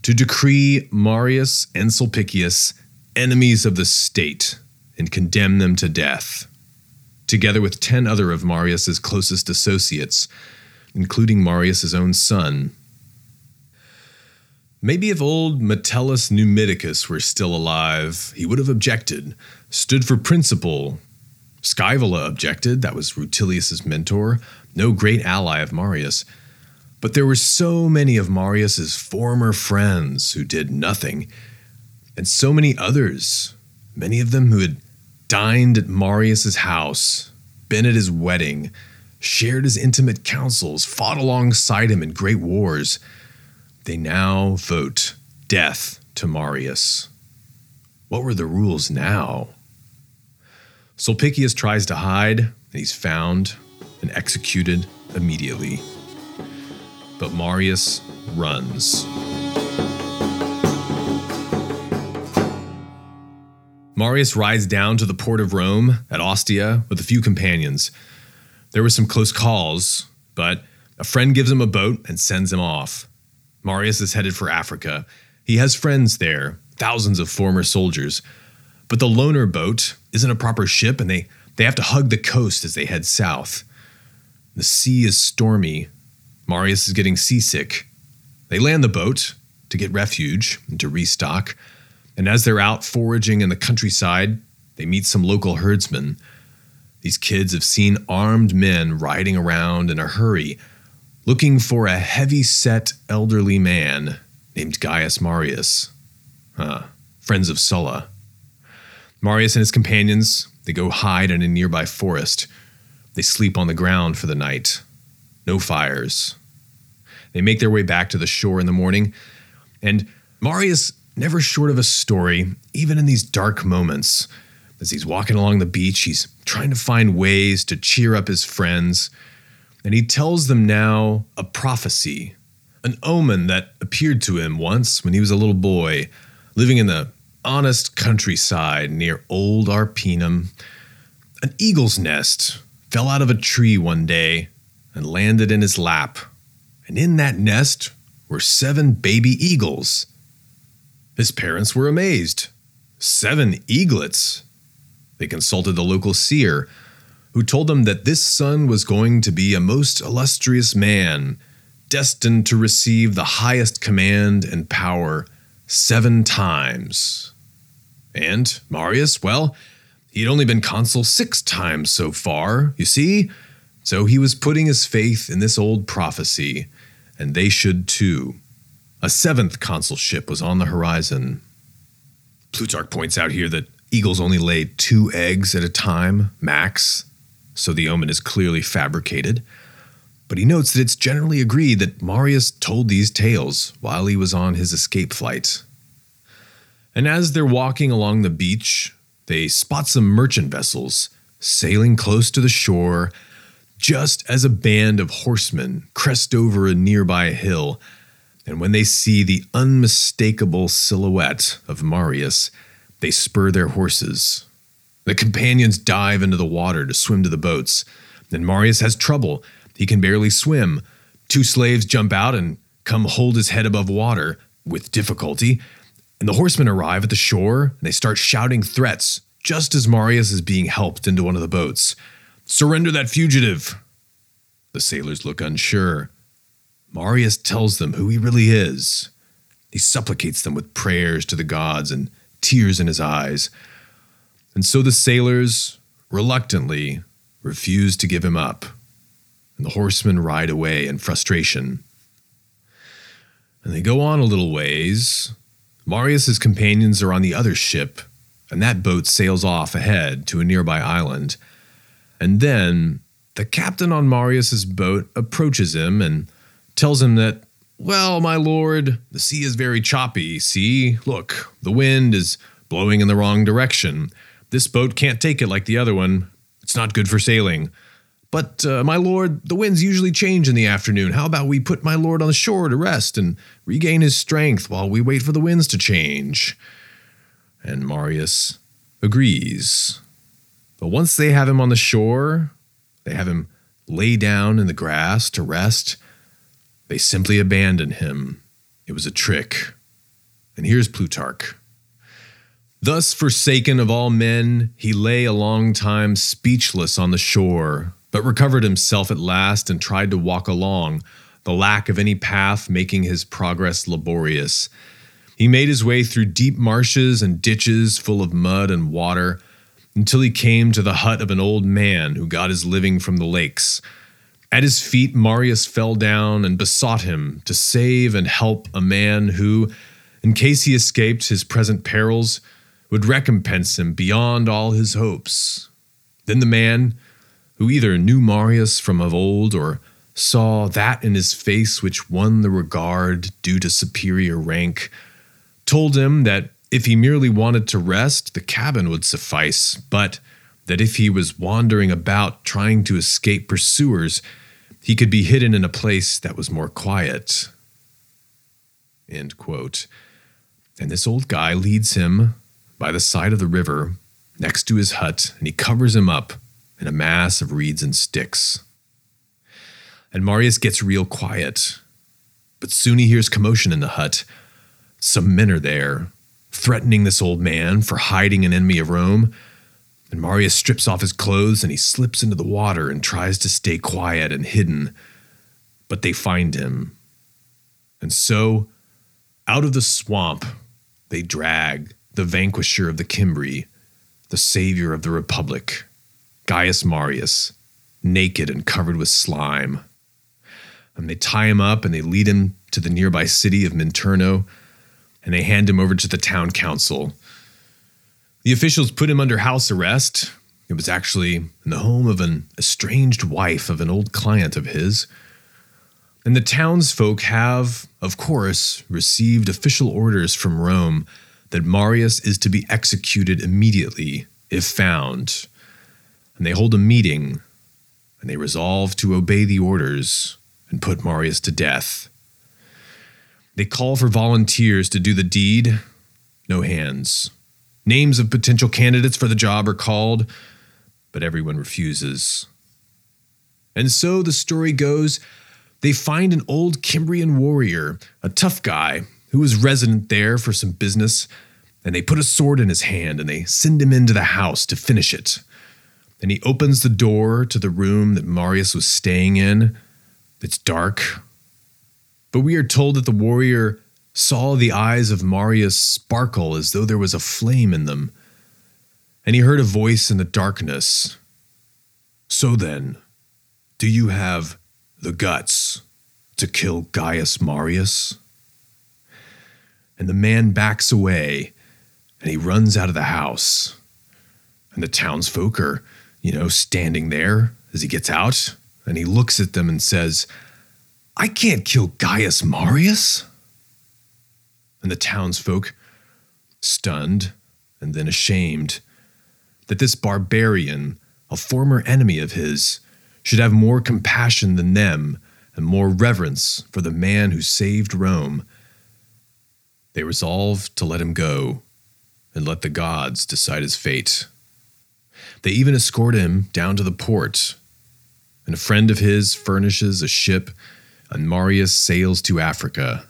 to decree Marius and Sulpicius enemies of the state and condemn them to death, together with 10 other of Marius's closest associates, including Marius's own son. Maybe if old Metellus Numidicus were still alive, he would have objected, stood for principle. Scaevola objected, that was Rutilius's mentor, no great ally of Marius. But there were so many of Marius's former friends who did nothing, and so many others, many of them who had dined at Marius's house, been at his wedding, shared his intimate counsels, fought alongside him in great wars. They now vote death to Marius. What were the rules now? Sulpicius tries to hide, and he's found and executed immediately. But Marius runs. Marius rides down to the port of Rome at Ostia with a few companions. There were some close calls, but a friend gives him a boat and sends him off. Marius is headed for Africa. He has friends there, thousands of former soldiers. But the loaner boat isn't a proper ship, and they, they have to hug the coast as they head south. The sea is stormy. Marius is getting seasick. They land the boat to get refuge and to restock. And as they're out foraging in the countryside, they meet some local herdsmen. These kids have seen armed men riding around in a hurry, looking for a heavy set elderly man named Gaius Marius. Friends of Sulla. Marius and his companions, they go hide in a nearby forest. They sleep on the ground for the night. No fires. They make their way back to the shore in the morning, and Marius never short of a story, even in these dark moments. As he's walking along the beach, he's trying to find ways to cheer up his friends. And he tells them now a prophecy, an omen that appeared to him once when he was a little boy, living in the honest countryside near Old Arpinum. An eagle's nest fell out of a tree one day and landed in his lap. And in that nest were seven baby eagles. His parents were amazed. Seven eaglets. They consulted the local seer, who told them that this son was going to be a most illustrious man, destined to receive the highest command and power seven times. And Marius, well, he'd only been consul six times so far, you see, so he was putting his faith in this old prophecy, and they should too. A seventh consulship was on the horizon. Plutarch points out here that eagles only lay two eggs at a time, max, so the omen is clearly fabricated. But he notes that it's generally agreed that Marius told these tales while he was on his escape flight. And as they're walking along the beach, they spot some merchant vessels sailing close to the shore just as a band of horsemen crest over a nearby hill and when they see the unmistakable silhouette of Marius, they spur their horses. The companions dive into the water to swim to the boats, and Marius has trouble. He can barely swim. Two slaves jump out and come hold his head above water with difficulty, and the horsemen arrive at the shore and they start shouting threats just as Marius is being helped into one of the boats. Surrender that fugitive! The sailors look unsure. Marius tells them who he really is. He supplicates them with prayers to the gods and tears in his eyes. And so the sailors, reluctantly, refuse to give him up, and the horsemen ride away in frustration. And they go on a little ways. Marius's companions are on the other ship, and that boat sails off ahead to a nearby island. And then the captain on Marius's boat approaches him and tells him that, well, my lord, the sea is very choppy. See, look, the wind is blowing in the wrong direction. This boat can't take it like the other one. It's not good for sailing. But, uh, my lord, the winds usually change in the afternoon. How about we put my lord on the shore to rest and regain his strength while we wait for the winds to change? And Marius agrees. But once they have him on the shore, they have him lay down in the grass to rest, they simply abandoned him. It was a trick. And here's Plutarch. Thus forsaken of all men, he lay a long time speechless on the shore, but recovered himself at last and tried to walk along, the lack of any path making his progress laborious. He made his way through deep marshes and ditches full of mud and water until he came to the hut of an old man who got his living from the lakes. At his feet, Marius fell down and besought him to save and help a man who, in case he escaped his present perils, would recompense him beyond all his hopes. Then the man, who either knew Marius from of old or saw that in his face which won the regard due to superior rank, told him that if he merely wanted to rest, the cabin would suffice, but that if he was wandering about trying to escape pursuers, he could be hidden in a place that was more quiet. End quote. And this old guy leads him by the side of the river next to his hut, and he covers him up in a mass of reeds and sticks. And Marius gets real quiet. But soon he hears commotion in the hut. Some men are there, threatening this old man for hiding an enemy of Rome. And Marius strips off his clothes and he slips into the water and tries to stay quiet and hidden. But they find him. And so, out of the swamp, they drag the vanquisher of the Cimbri, the savior of the Republic, Gaius Marius, naked and covered with slime. And they tie him up and they lead him to the nearby city of Minturno, and they hand him over to the town council. The officials put him under house arrest. It was actually in the home of an estranged wife of an old client of his. And the townsfolk have, of course, received official orders from Rome that Marius is to be executed immediately if found. And they hold a meeting and they resolve to obey the orders and put Marius to death. They call for volunteers to do the deed. No hands. Names of potential candidates for the job are called, but everyone refuses. And so the story goes they find an old Cimbrian warrior, a tough guy who was resident there for some business, and they put a sword in his hand and they send him into the house to finish it. And he opens the door to the room that Marius was staying in. It's dark. But we are told that the warrior saw the eyes of Marius sparkle as though there was a flame in them. And he heard a voice in the darkness. So then, do you have the guts to kill Gaius Marius? and the man backs away and he runs out of the house. And the townsfolk are, you know, standing there as he gets out and he looks at them and says, I can't kill Gaius Marius. And the townsfolk, stunned and then ashamed that this barbarian, a former enemy of his, should have more compassion than them and more reverence for the man who saved Rome they resolve to let him go and let the gods decide his fate. They even escort him down to the port, and a friend of his furnishes a ship, and Marius sails to Africa.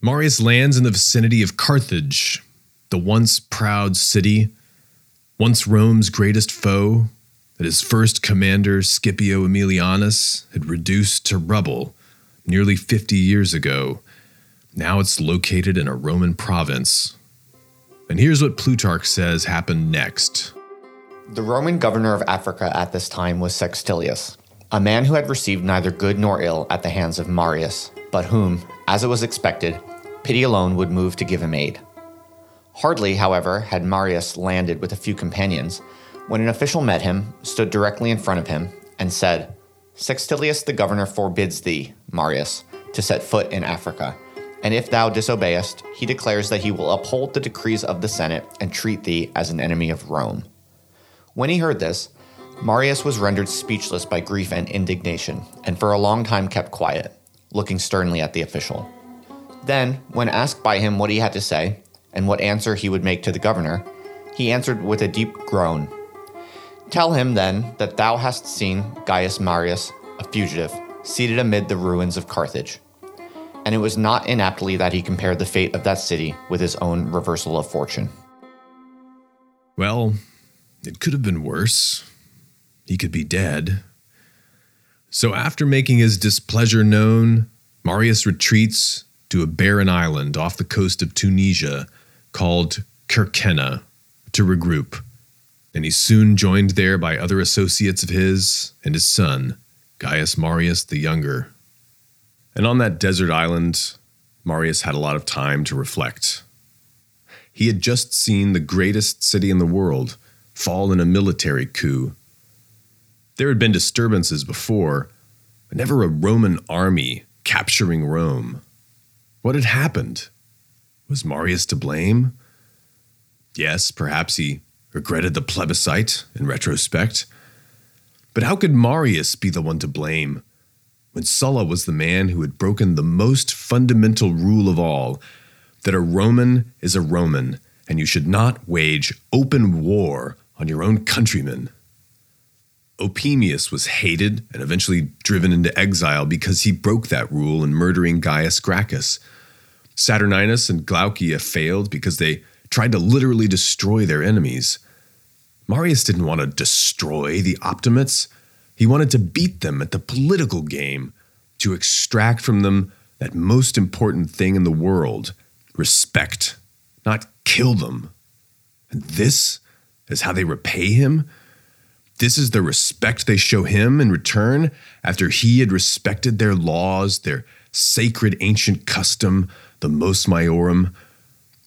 Marius lands in the vicinity of Carthage, the once proud city, once Rome's greatest foe, that his first commander, Scipio Aemilianus, had reduced to rubble nearly 50 years ago Now it's located in a Roman province. And here's what Plutarch says happened next. The Roman governor of Africa at this time was Sextilius, a man who had received neither good nor ill at the hands of Marius, but whom, as it was expected, pity alone would move to give him aid. Hardly, however, had Marius landed with a few companions when an official met him, stood directly in front of him, and said, Sextilius the governor forbids thee, Marius, to set foot in Africa. And if thou disobeyest, he declares that he will uphold the decrees of the Senate and treat thee as an enemy of Rome. When he heard this, Marius was rendered speechless by grief and indignation, and for a long time kept quiet, looking sternly at the official. Then, when asked by him what he had to say, and what answer he would make to the governor, he answered with a deep groan Tell him then that thou hast seen Gaius Marius, a fugitive, seated amid the ruins of Carthage. And it was not inaptly that he compared the fate of that city with his own reversal of fortune. Well, it could have been worse. He could be dead. So, after making his displeasure known, Marius retreats to a barren island off the coast of Tunisia called Kerkenna to regroup and he's soon joined there by other associates of his and his son, Gaius Marius the Younger. And on that desert island, Marius had a lot of time to reflect. He had just seen the greatest city in the world fall in a military coup. There had been disturbances before, but never a Roman army capturing Rome. What had happened? Was Marius to blame? Yes, perhaps he regretted the plebiscite in retrospect. But how could Marius be the one to blame when Sulla was the man who had broken the most fundamental rule of all that a Roman is a Roman and you should not wage open war on your own countrymen? Opimius was hated and eventually driven into exile because he broke that rule in murdering Gaius Gracchus. Saturninus and Glaucia failed because they tried to literally destroy their enemies. Marius didn't want to destroy the Optimates. He wanted to beat them at the political game, to extract from them that most important thing in the world respect, not kill them. And this is how they repay him? This is the respect they show him in return after he had respected their laws, their sacred ancient custom, the mos maiorum.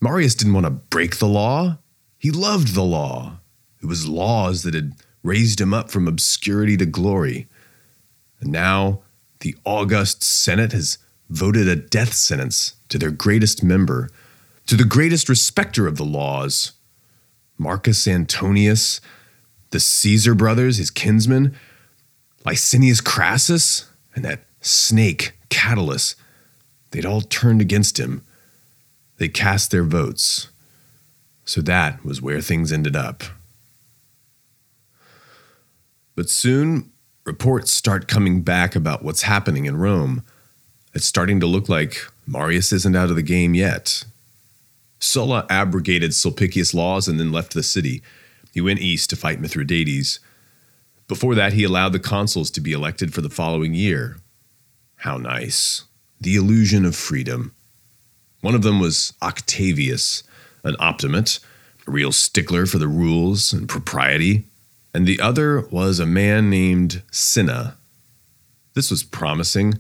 Marius didn't want to break the law. He loved the law. It was laws that had raised him up from obscurity to glory. And now the august Senate has voted a death sentence to their greatest member, to the greatest respecter of the laws, Marcus Antonius, the Caesar brothers, his kinsmen, Licinius Crassus, and that snake Catulus. They'd all turned against him. They cast their votes. So that was where things ended up. But soon, reports start coming back about what's happening in Rome. It's starting to look like Marius isn't out of the game yet. Sulla abrogated Sulpicius' laws and then left the city. He went east to fight Mithridates. Before that, he allowed the consuls to be elected for the following year. How nice. The illusion of freedom. One of them was Octavius, an optimate, a real stickler for the rules and propriety and the other was a man named Cinna. This was promising.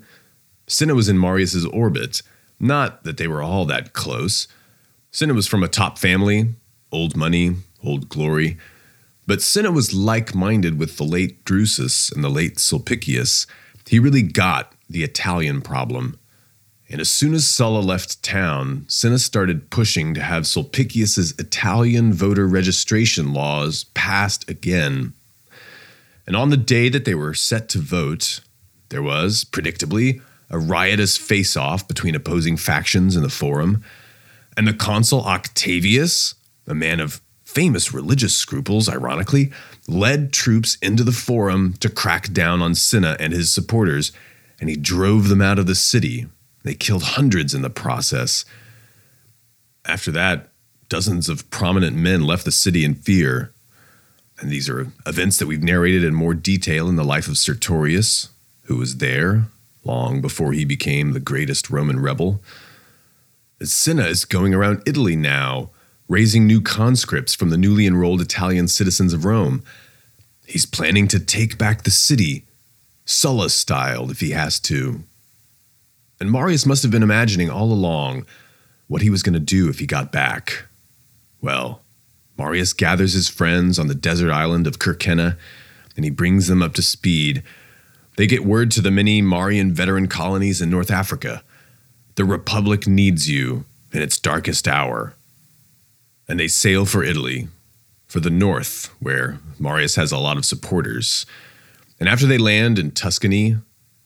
Cinna was in Marius's orbit, not that they were all that close. Cinna was from a top family, old money, old glory. But Cinna was like minded with the late Drusus and the late Sulpicius. He really got the Italian problem. And as soon as Sulla left town, Cinna started pushing to have Sulpicius's Italian voter registration laws passed again. And on the day that they were set to vote, there was, predictably, a riotous face off between opposing factions in the forum. And the consul Octavius, a man of famous religious scruples, ironically, led troops into the forum to crack down on Cinna and his supporters, and he drove them out of the city they killed hundreds in the process. After that, dozens of prominent men left the city in fear. And these are events that we've narrated in more detail in the life of Sertorius, who was there long before he became the greatest Roman rebel. Cinna is going around Italy now, raising new conscripts from the newly enrolled Italian citizens of Rome. He's planning to take back the city, Sulla style, if he has to. And Marius must have been imagining all along what he was going to do if he got back. Well, Marius gathers his friends on the desert island of Kerkenna and he brings them up to speed. They get word to the many Marian veteran colonies in North Africa. The Republic needs you in its darkest hour. And they sail for Italy, for the north, where Marius has a lot of supporters. And after they land in Tuscany,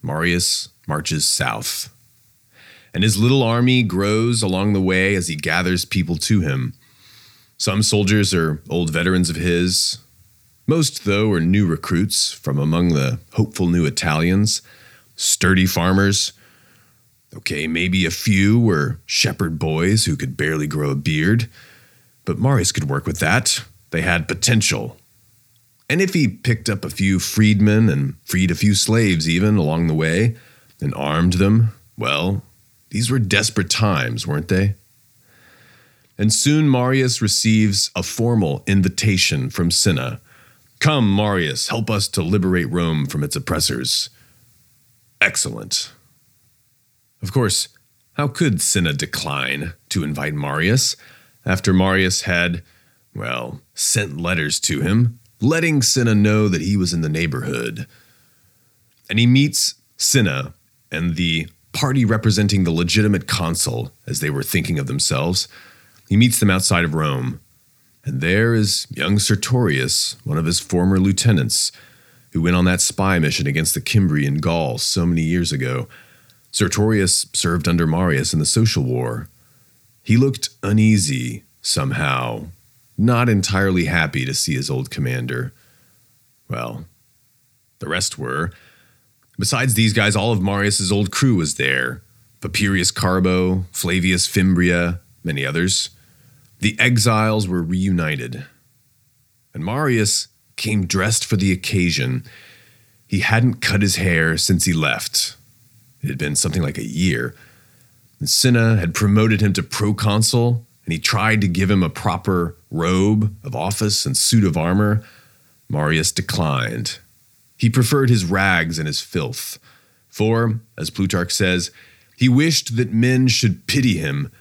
Marius marches south. And his little army grows along the way as he gathers people to him. Some soldiers are old veterans of his, most, though, are new recruits from among the hopeful new Italians, sturdy farmers. Okay, maybe a few were shepherd boys who could barely grow a beard, but Marius could work with that. They had potential. And if he picked up a few freedmen and freed a few slaves even along the way and armed them, well, these were desperate times, weren't they? And soon Marius receives a formal invitation from Cinna Come, Marius, help us to liberate Rome from its oppressors. Excellent. Of course, how could Cinna decline to invite Marius after Marius had, well, sent letters to him, letting Cinna know that he was in the neighborhood? And he meets Cinna and the party representing the legitimate consul, as they were thinking of themselves. He meets them outside of Rome and there is young Sertorius, one of his former lieutenants, who went on that spy mission against the Cimbri in Gaul so many years ago. Sertorius served under Marius in the Social War. He looked uneasy, somehow, not entirely happy to see his old commander. Well, the rest were. Besides these guys, all of Marius's old crew was there Papirius Carbo, Flavius Fimbria, many others the exiles were reunited. And Marius came dressed for the occasion. He hadn't cut his hair since he left. It had been something like a year. And Cinna had promoted him to proconsul, and he tried to give him a proper robe of office and suit of armor. Marius declined. He preferred his rags and his filth. For, as Plutarch says, he wished that men should pity him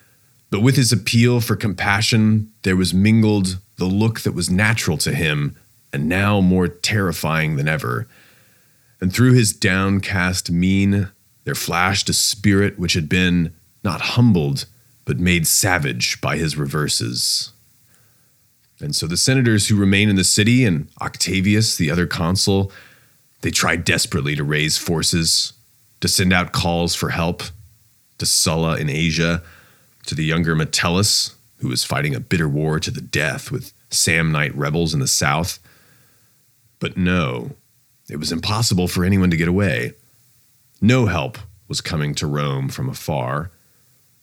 but with his appeal for compassion, there was mingled the look that was natural to him and now more terrifying than ever. And through his downcast mien, there flashed a spirit which had been not humbled, but made savage by his reverses. And so the senators who remained in the city and Octavius, the other consul, they tried desperately to raise forces, to send out calls for help to Sulla in Asia to the younger Metellus, who was fighting a bitter war to the death with Samnite rebels in the south. But no, it was impossible for anyone to get away. No help was coming to Rome from afar.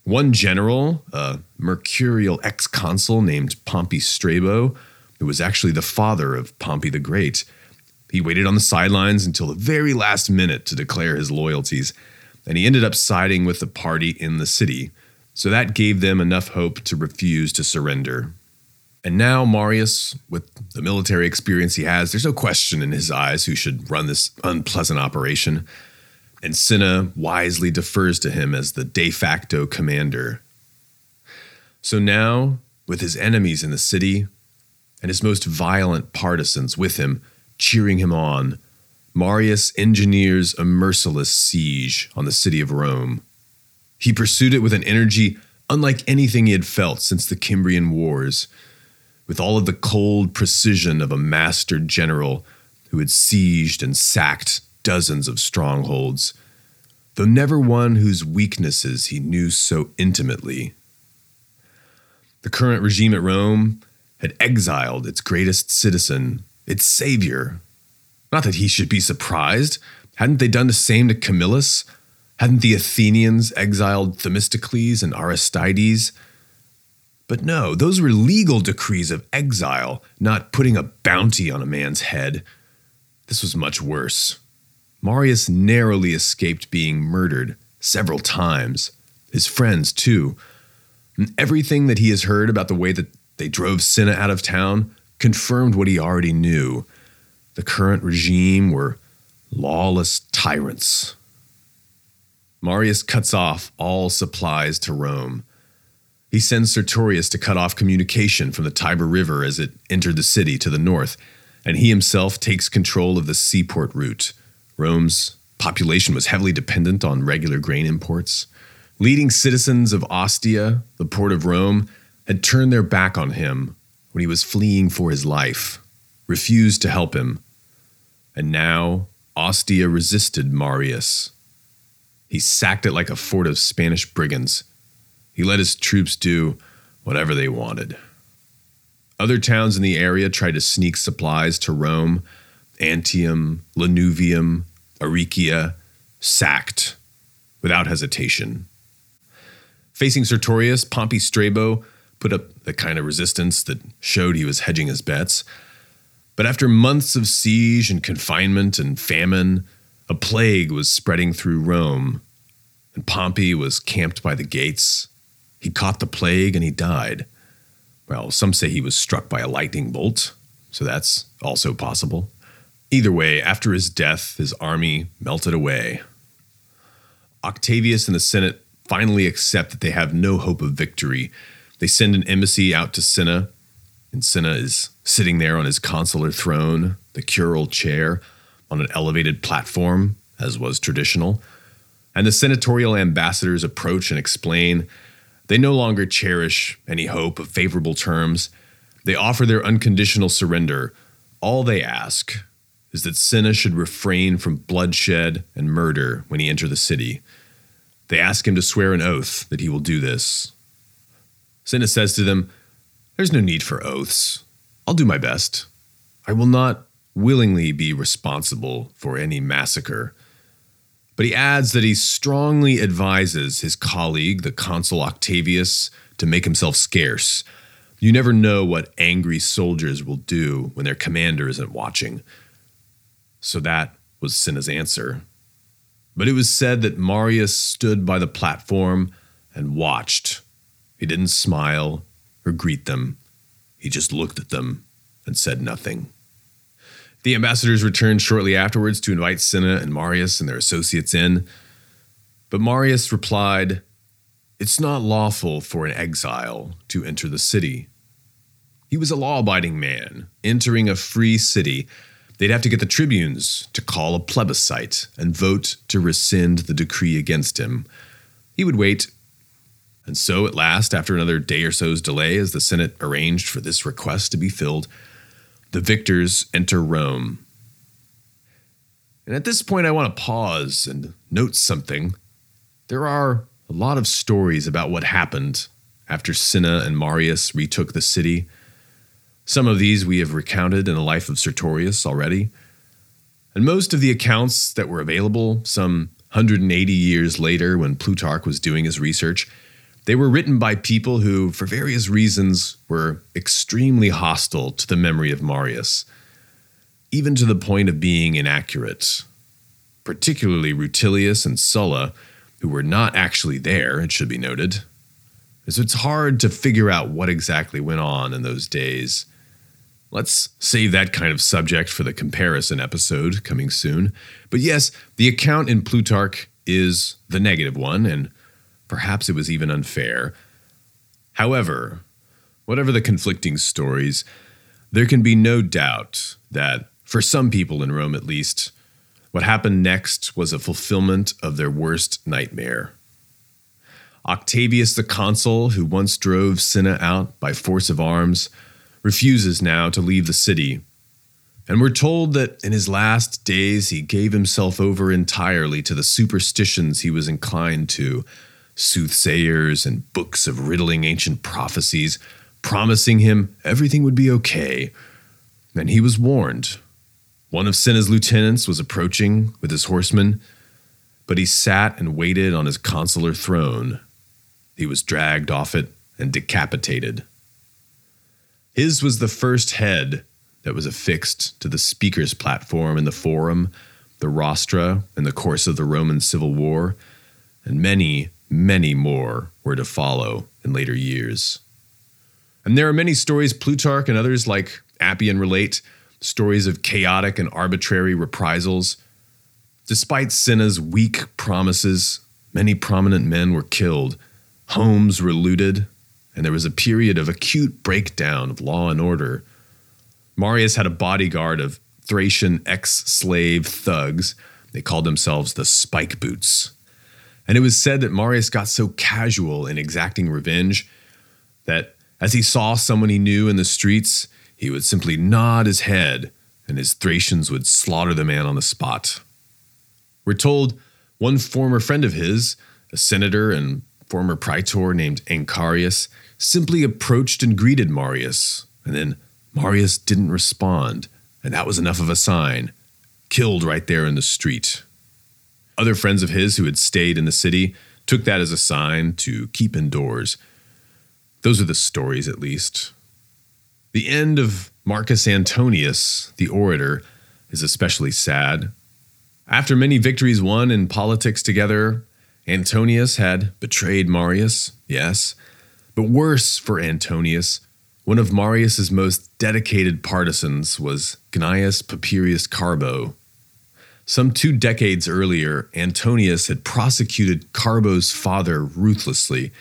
One general, a mercurial ex consul named Pompey Strabo, who was actually the father of Pompey the Great, he waited on the sidelines until the very last minute to declare his loyalties, and he ended up siding with the party in the city so that gave them enough hope to refuse to surrender. And now, Marius, with the military experience he has, there's no question in his eyes who should run this unpleasant operation. And Cinna wisely defers to him as the de facto commander. So now, with his enemies in the city and his most violent partisans with him, cheering him on, Marius engineers a merciless siege on the city of Rome. He pursued it with an energy unlike anything he had felt since the Cimbrian Wars, with all of the cold precision of a master general who had sieged and sacked dozens of strongholds, though never one whose weaknesses he knew so intimately. The current regime at Rome had exiled its greatest citizen, its savior. Not that he should be surprised. Hadn't they done the same to Camillus, Hadn't the Athenians exiled Themistocles and Aristides? But no, those were legal decrees of exile, not putting a bounty on a man's head. This was much worse. Marius narrowly escaped being murdered several times. His friends, too. And everything that he has heard about the way that they drove Cinna out of town confirmed what he already knew. The current regime were lawless tyrants. Marius cuts off all supplies to Rome. He sends Sertorius to cut off communication from the Tiber River as it entered the city to the north, and he himself takes control of the seaport route. Rome's population was heavily dependent on regular grain imports. Leading citizens of Ostia, the port of Rome, had turned their back on him when he was fleeing for his life, refused to help him. And now Ostia resisted Marius. He sacked it like a fort of Spanish brigands. He let his troops do whatever they wanted. Other towns in the area tried to sneak supplies to Rome Antium, Lanuvium, Aricia, sacked without hesitation. Facing Sertorius, Pompey Strabo put up the kind of resistance that showed he was hedging his bets. But after months of siege and confinement and famine, a plague was spreading through Rome, and Pompey was camped by the gates. He caught the plague and he died. Well, some say he was struck by a lightning bolt, so that's also possible. Either way, after his death, his army melted away. Octavius and the Senate finally accept that they have no hope of victory. They send an embassy out to Cinna, and Cinna is sitting there on his consular throne, the curule chair, on an elevated platform, as was traditional. And the senatorial ambassadors approach and explain they no longer cherish any hope of favorable terms. They offer their unconditional surrender. All they ask is that Cinna should refrain from bloodshed and murder when he enter the city. They ask him to swear an oath that he will do this. Cinna says to them, There's no need for oaths. I'll do my best. I will not willingly be responsible for any massacre. But he adds that he strongly advises his colleague, the consul Octavius, to make himself scarce. You never know what angry soldiers will do when their commander isn't watching. So that was Cinna's answer. But it was said that Marius stood by the platform and watched. He didn't smile or greet them, he just looked at them and said nothing. The ambassadors returned shortly afterwards to invite Cinna and Marius and their associates in. But Marius replied, It's not lawful for an exile to enter the city. He was a law abiding man, entering a free city. They'd have to get the tribunes to call a plebiscite and vote to rescind the decree against him. He would wait. And so, at last, after another day or so's delay, as the Senate arranged for this request to be filled, the victors enter Rome. And at this point, I want to pause and note something. There are a lot of stories about what happened after Cinna and Marius retook the city. Some of these we have recounted in the life of Sertorius already. And most of the accounts that were available, some 180 years later, when Plutarch was doing his research, they were written by people who, for various reasons, were extremely hostile to the memory of Marius, even to the point of being inaccurate. Particularly Rutilius and Sulla, who were not actually there, it should be noted. So it's hard to figure out what exactly went on in those days. Let's save that kind of subject for the comparison episode coming soon. But yes, the account in Plutarch is the negative one, and Perhaps it was even unfair. However, whatever the conflicting stories, there can be no doubt that, for some people in Rome at least, what happened next was a fulfillment of their worst nightmare. Octavius the consul, who once drove Cinna out by force of arms, refuses now to leave the city. And we're told that in his last days he gave himself over entirely to the superstitions he was inclined to soothsayers and books of riddling ancient prophecies, promising him everything would be okay. And he was warned. One of Cinna's lieutenants was approaching with his horsemen, but he sat and waited on his consular throne. He was dragged off it and decapitated. His was the first head that was affixed to the speaker's platform in the Forum, the Rostra, in the course of the Roman Civil War, and many many more were to follow in later years. And there are many stories Plutarch and others like Appian relate stories of chaotic and arbitrary reprisals. Despite Cinna's weak promises, many prominent men were killed, homes were looted, and there was a period of acute breakdown of law and order. Marius had a bodyguard of Thracian ex slave thugs. They called themselves the Spike Boots. And it was said that Marius got so casual in exacting revenge that as he saw someone he knew in the streets, he would simply nod his head and his Thracians would slaughter the man on the spot. We're told one former friend of his, a senator and former praetor named Ancarius, simply approached and greeted Marius, and then Marius didn't respond, and that was enough of a sign. Killed right there in the street. Other friends of his who had stayed in the city took that as a sign to keep indoors. Those are the stories, at least. The end of Marcus Antonius, the orator, is especially sad. After many victories won in politics together, Antonius had betrayed Marius, yes, but worse for Antonius, one of Marius's most dedicated partisans was Gnaeus Papirius Carbo, some two decades earlier, Antonius had prosecuted Carbo's father ruthlessly,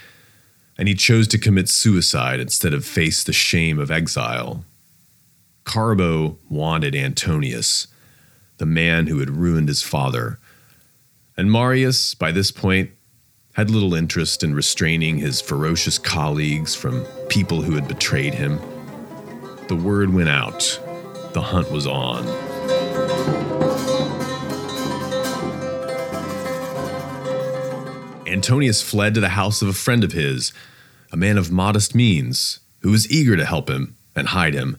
and he chose to commit suicide instead of face the shame of exile. Carbo wanted Antonius, the man who had ruined his father, and Marius, by this point, had little interest in restraining his ferocious colleagues from people who had betrayed him. The word went out. The hunt was on. Antonius fled to the house of a friend of his, a man of modest means, who was eager to help him and hide him.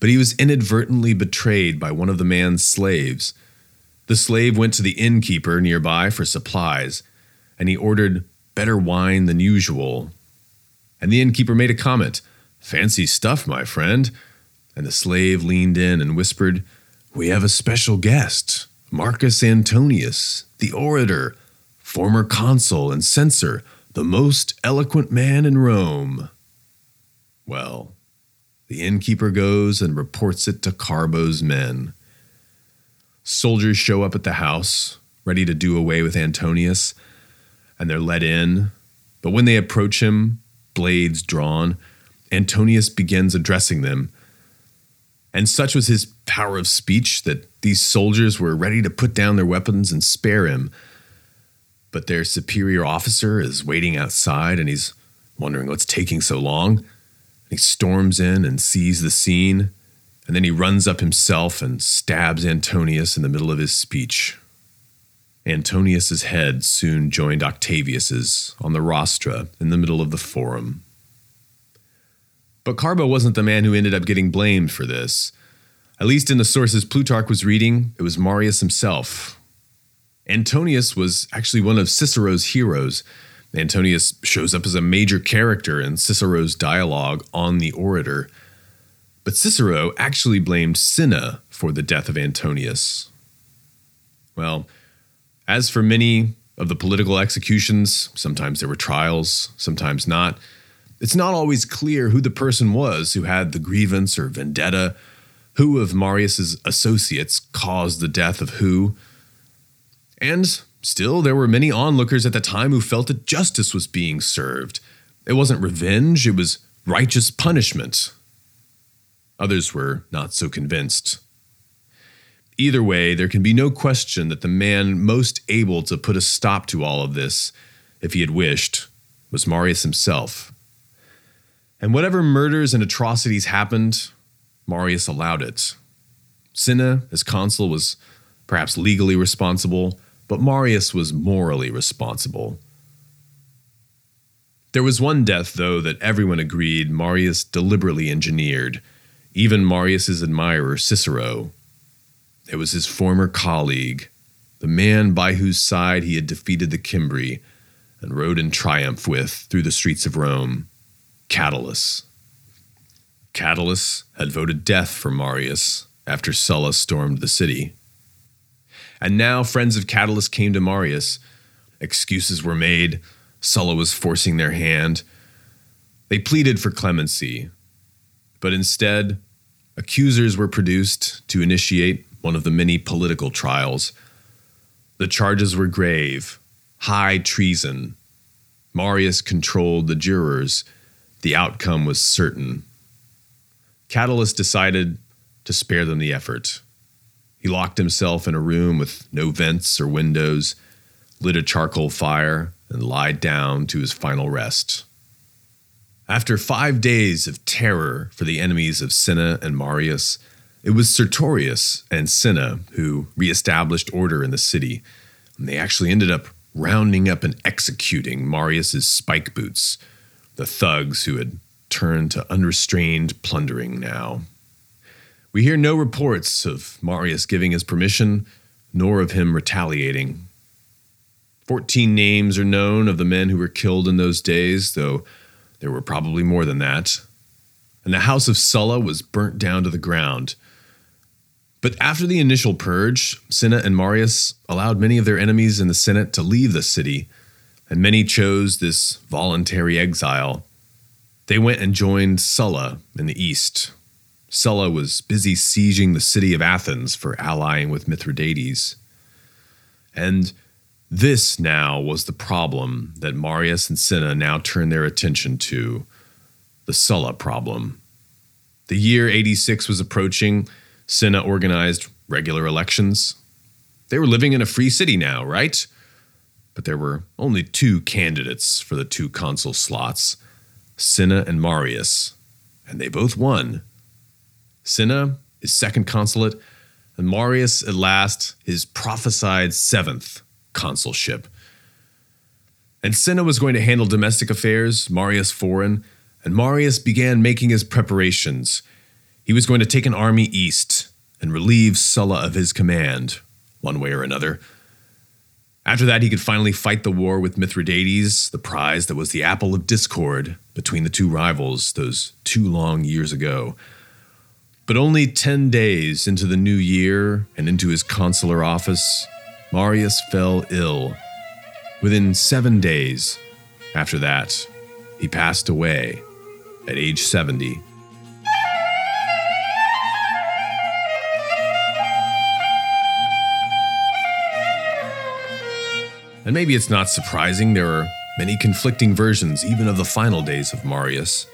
But he was inadvertently betrayed by one of the man's slaves. The slave went to the innkeeper nearby for supplies, and he ordered better wine than usual. And the innkeeper made a comment Fancy stuff, my friend. And the slave leaned in and whispered, We have a special guest, Marcus Antonius, the orator former consul and censor, the most eloquent man in Rome. Well, the innkeeper goes and reports it to Carbo's men. Soldiers show up at the house, ready to do away with Antonius, and they're let in. But when they approach him, blades drawn, Antonius begins addressing them. And such was his power of speech that these soldiers were ready to put down their weapons and spare him but their superior officer is waiting outside and he's wondering what's taking so long. He storms in and sees the scene, and then he runs up himself and stabs Antonius in the middle of his speech. Antonius's head soon joined Octavius's on the rostra in the middle of the forum. But Carbo wasn't the man who ended up getting blamed for this. At least in the sources Plutarch was reading, it was Marius himself Antonius was actually one of Cicero's heroes. Antonius shows up as a major character in Cicero's dialogue on the orator. But Cicero actually blamed Cinna for the death of Antonius. Well, as for many of the political executions, sometimes there were trials, sometimes not. It's not always clear who the person was who had the grievance or vendetta, who of Marius's associates caused the death of who. And still, there were many onlookers at the time who felt that justice was being served. It wasn't revenge, it was righteous punishment. Others were not so convinced. Either way, there can be no question that the man most able to put a stop to all of this, if he had wished, was Marius himself. And whatever murders and atrocities happened, Marius allowed it. Cinna, as consul, was perhaps legally responsible, but Marius was morally responsible. There was one death, though, that everyone agreed Marius deliberately engineered, even Marius's admirer, Cicero. It was his former colleague, the man by whose side he had defeated the Cimbri and rode in triumph with through the streets of Rome, Catulus. Catulus had voted death for Marius after Sulla stormed the city. And now friends of Catulus came to Marius. Excuses were made. Sulla was forcing their hand. They pleaded for clemency, but instead, accusers were produced to initiate one of the many political trials. The charges were grave high treason. Marius controlled the jurors. The outcome was certain. Catulus decided to spare them the effort. He locked himself in a room with no vents or windows, lit a charcoal fire, and lied down to his final rest. After five days of terror for the enemies of Cinna and Marius, it was Sertorius and Cinna who reestablished order in the city, and they actually ended up rounding up and executing Marius's spike boots, the thugs who had turned to unrestrained plundering now. We hear no reports of Marius giving his permission, nor of him retaliating. Fourteen names are known of the men who were killed in those days, though there were probably more than that. And the house of Sulla was burnt down to the ground. But after the initial purge, Cinna and Marius allowed many of their enemies in the Senate to leave the city, and many chose this voluntary exile. They went and joined Sulla in the east. Sulla was busy sieging the city of Athens for allying with Mithridates. And this now was the problem that Marius and Cinna now turned their attention to the Sulla problem. The year 86 was approaching Cinna organized regular elections. They were living in a free city now, right? But there were only two candidates for the two consul slots Cinna and Marius, and they both won. Cinna, his second consulate, and Marius, at last, his prophesied seventh consulship. And Cinna was going to handle domestic affairs, Marius foreign, and Marius began making his preparations. He was going to take an army east and relieve Sulla of his command, one way or another. After that, he could finally fight the war with Mithridates, the prize that was the apple of discord between the two rivals those two long years ago. But only 10 days into the new year and into his consular office, Marius fell ill. Within seven days after that, he passed away at age 70. And maybe it's not surprising there are many conflicting versions even of the final days of Marius.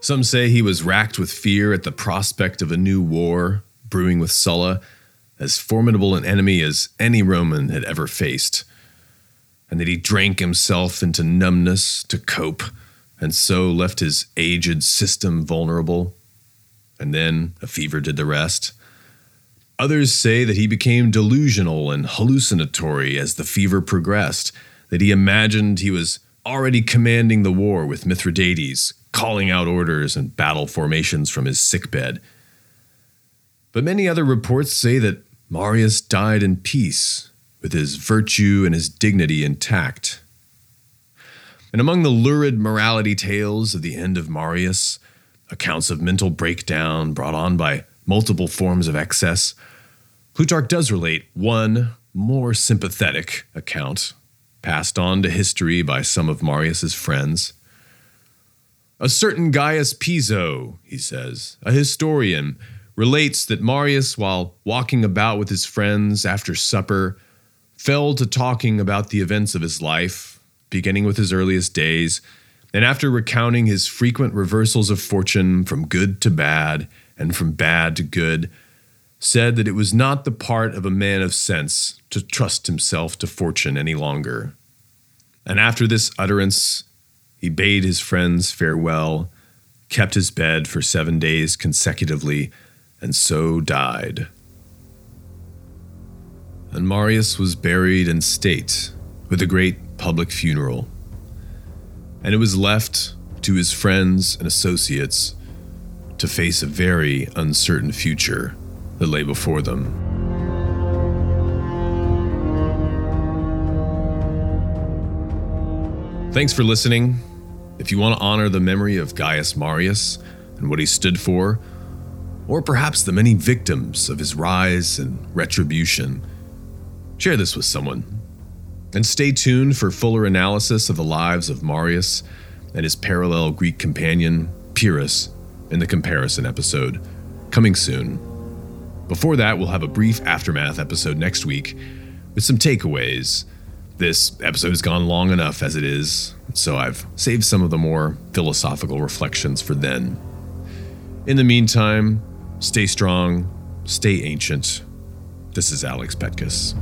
Some say he was racked with fear at the prospect of a new war brewing with Sulla, as formidable an enemy as any Roman had ever faced, and that he drank himself into numbness to cope, and so left his aged system vulnerable. And then a fever did the rest. Others say that he became delusional and hallucinatory as the fever progressed, that he imagined he was already commanding the war with Mithridates, calling out orders and battle formations from his sickbed. But many other reports say that Marius died in peace, with his virtue and his dignity intact. And among the lurid morality tales of the end of Marius, accounts of mental breakdown brought on by multiple forms of excess, Plutarch does relate one more sympathetic account, passed on to history by some of Marius's friends. A certain Gaius Piso, he says, a historian, relates that Marius, while walking about with his friends after supper, fell to talking about the events of his life, beginning with his earliest days, and after recounting his frequent reversals of fortune from good to bad and from bad to good, said that it was not the part of a man of sense to trust himself to fortune any longer. And after this utterance, he bade his friends farewell, kept his bed for seven days consecutively, and so died. And Marius was buried in state with a great public funeral. And it was left to his friends and associates to face a very uncertain future that lay before them. Thanks for listening. If you want to honor the memory of Gaius Marius and what he stood for, or perhaps the many victims of his rise and retribution, share this with someone. And stay tuned for fuller analysis of the lives of Marius and his parallel Greek companion, Pyrrhus, in the comparison episode, coming soon. Before that, we'll have a brief aftermath episode next week with some takeaways. This episode has gone long enough as it is, so I've saved some of the more philosophical reflections for then. In the meantime, stay strong, stay ancient. This is Alex Petkas.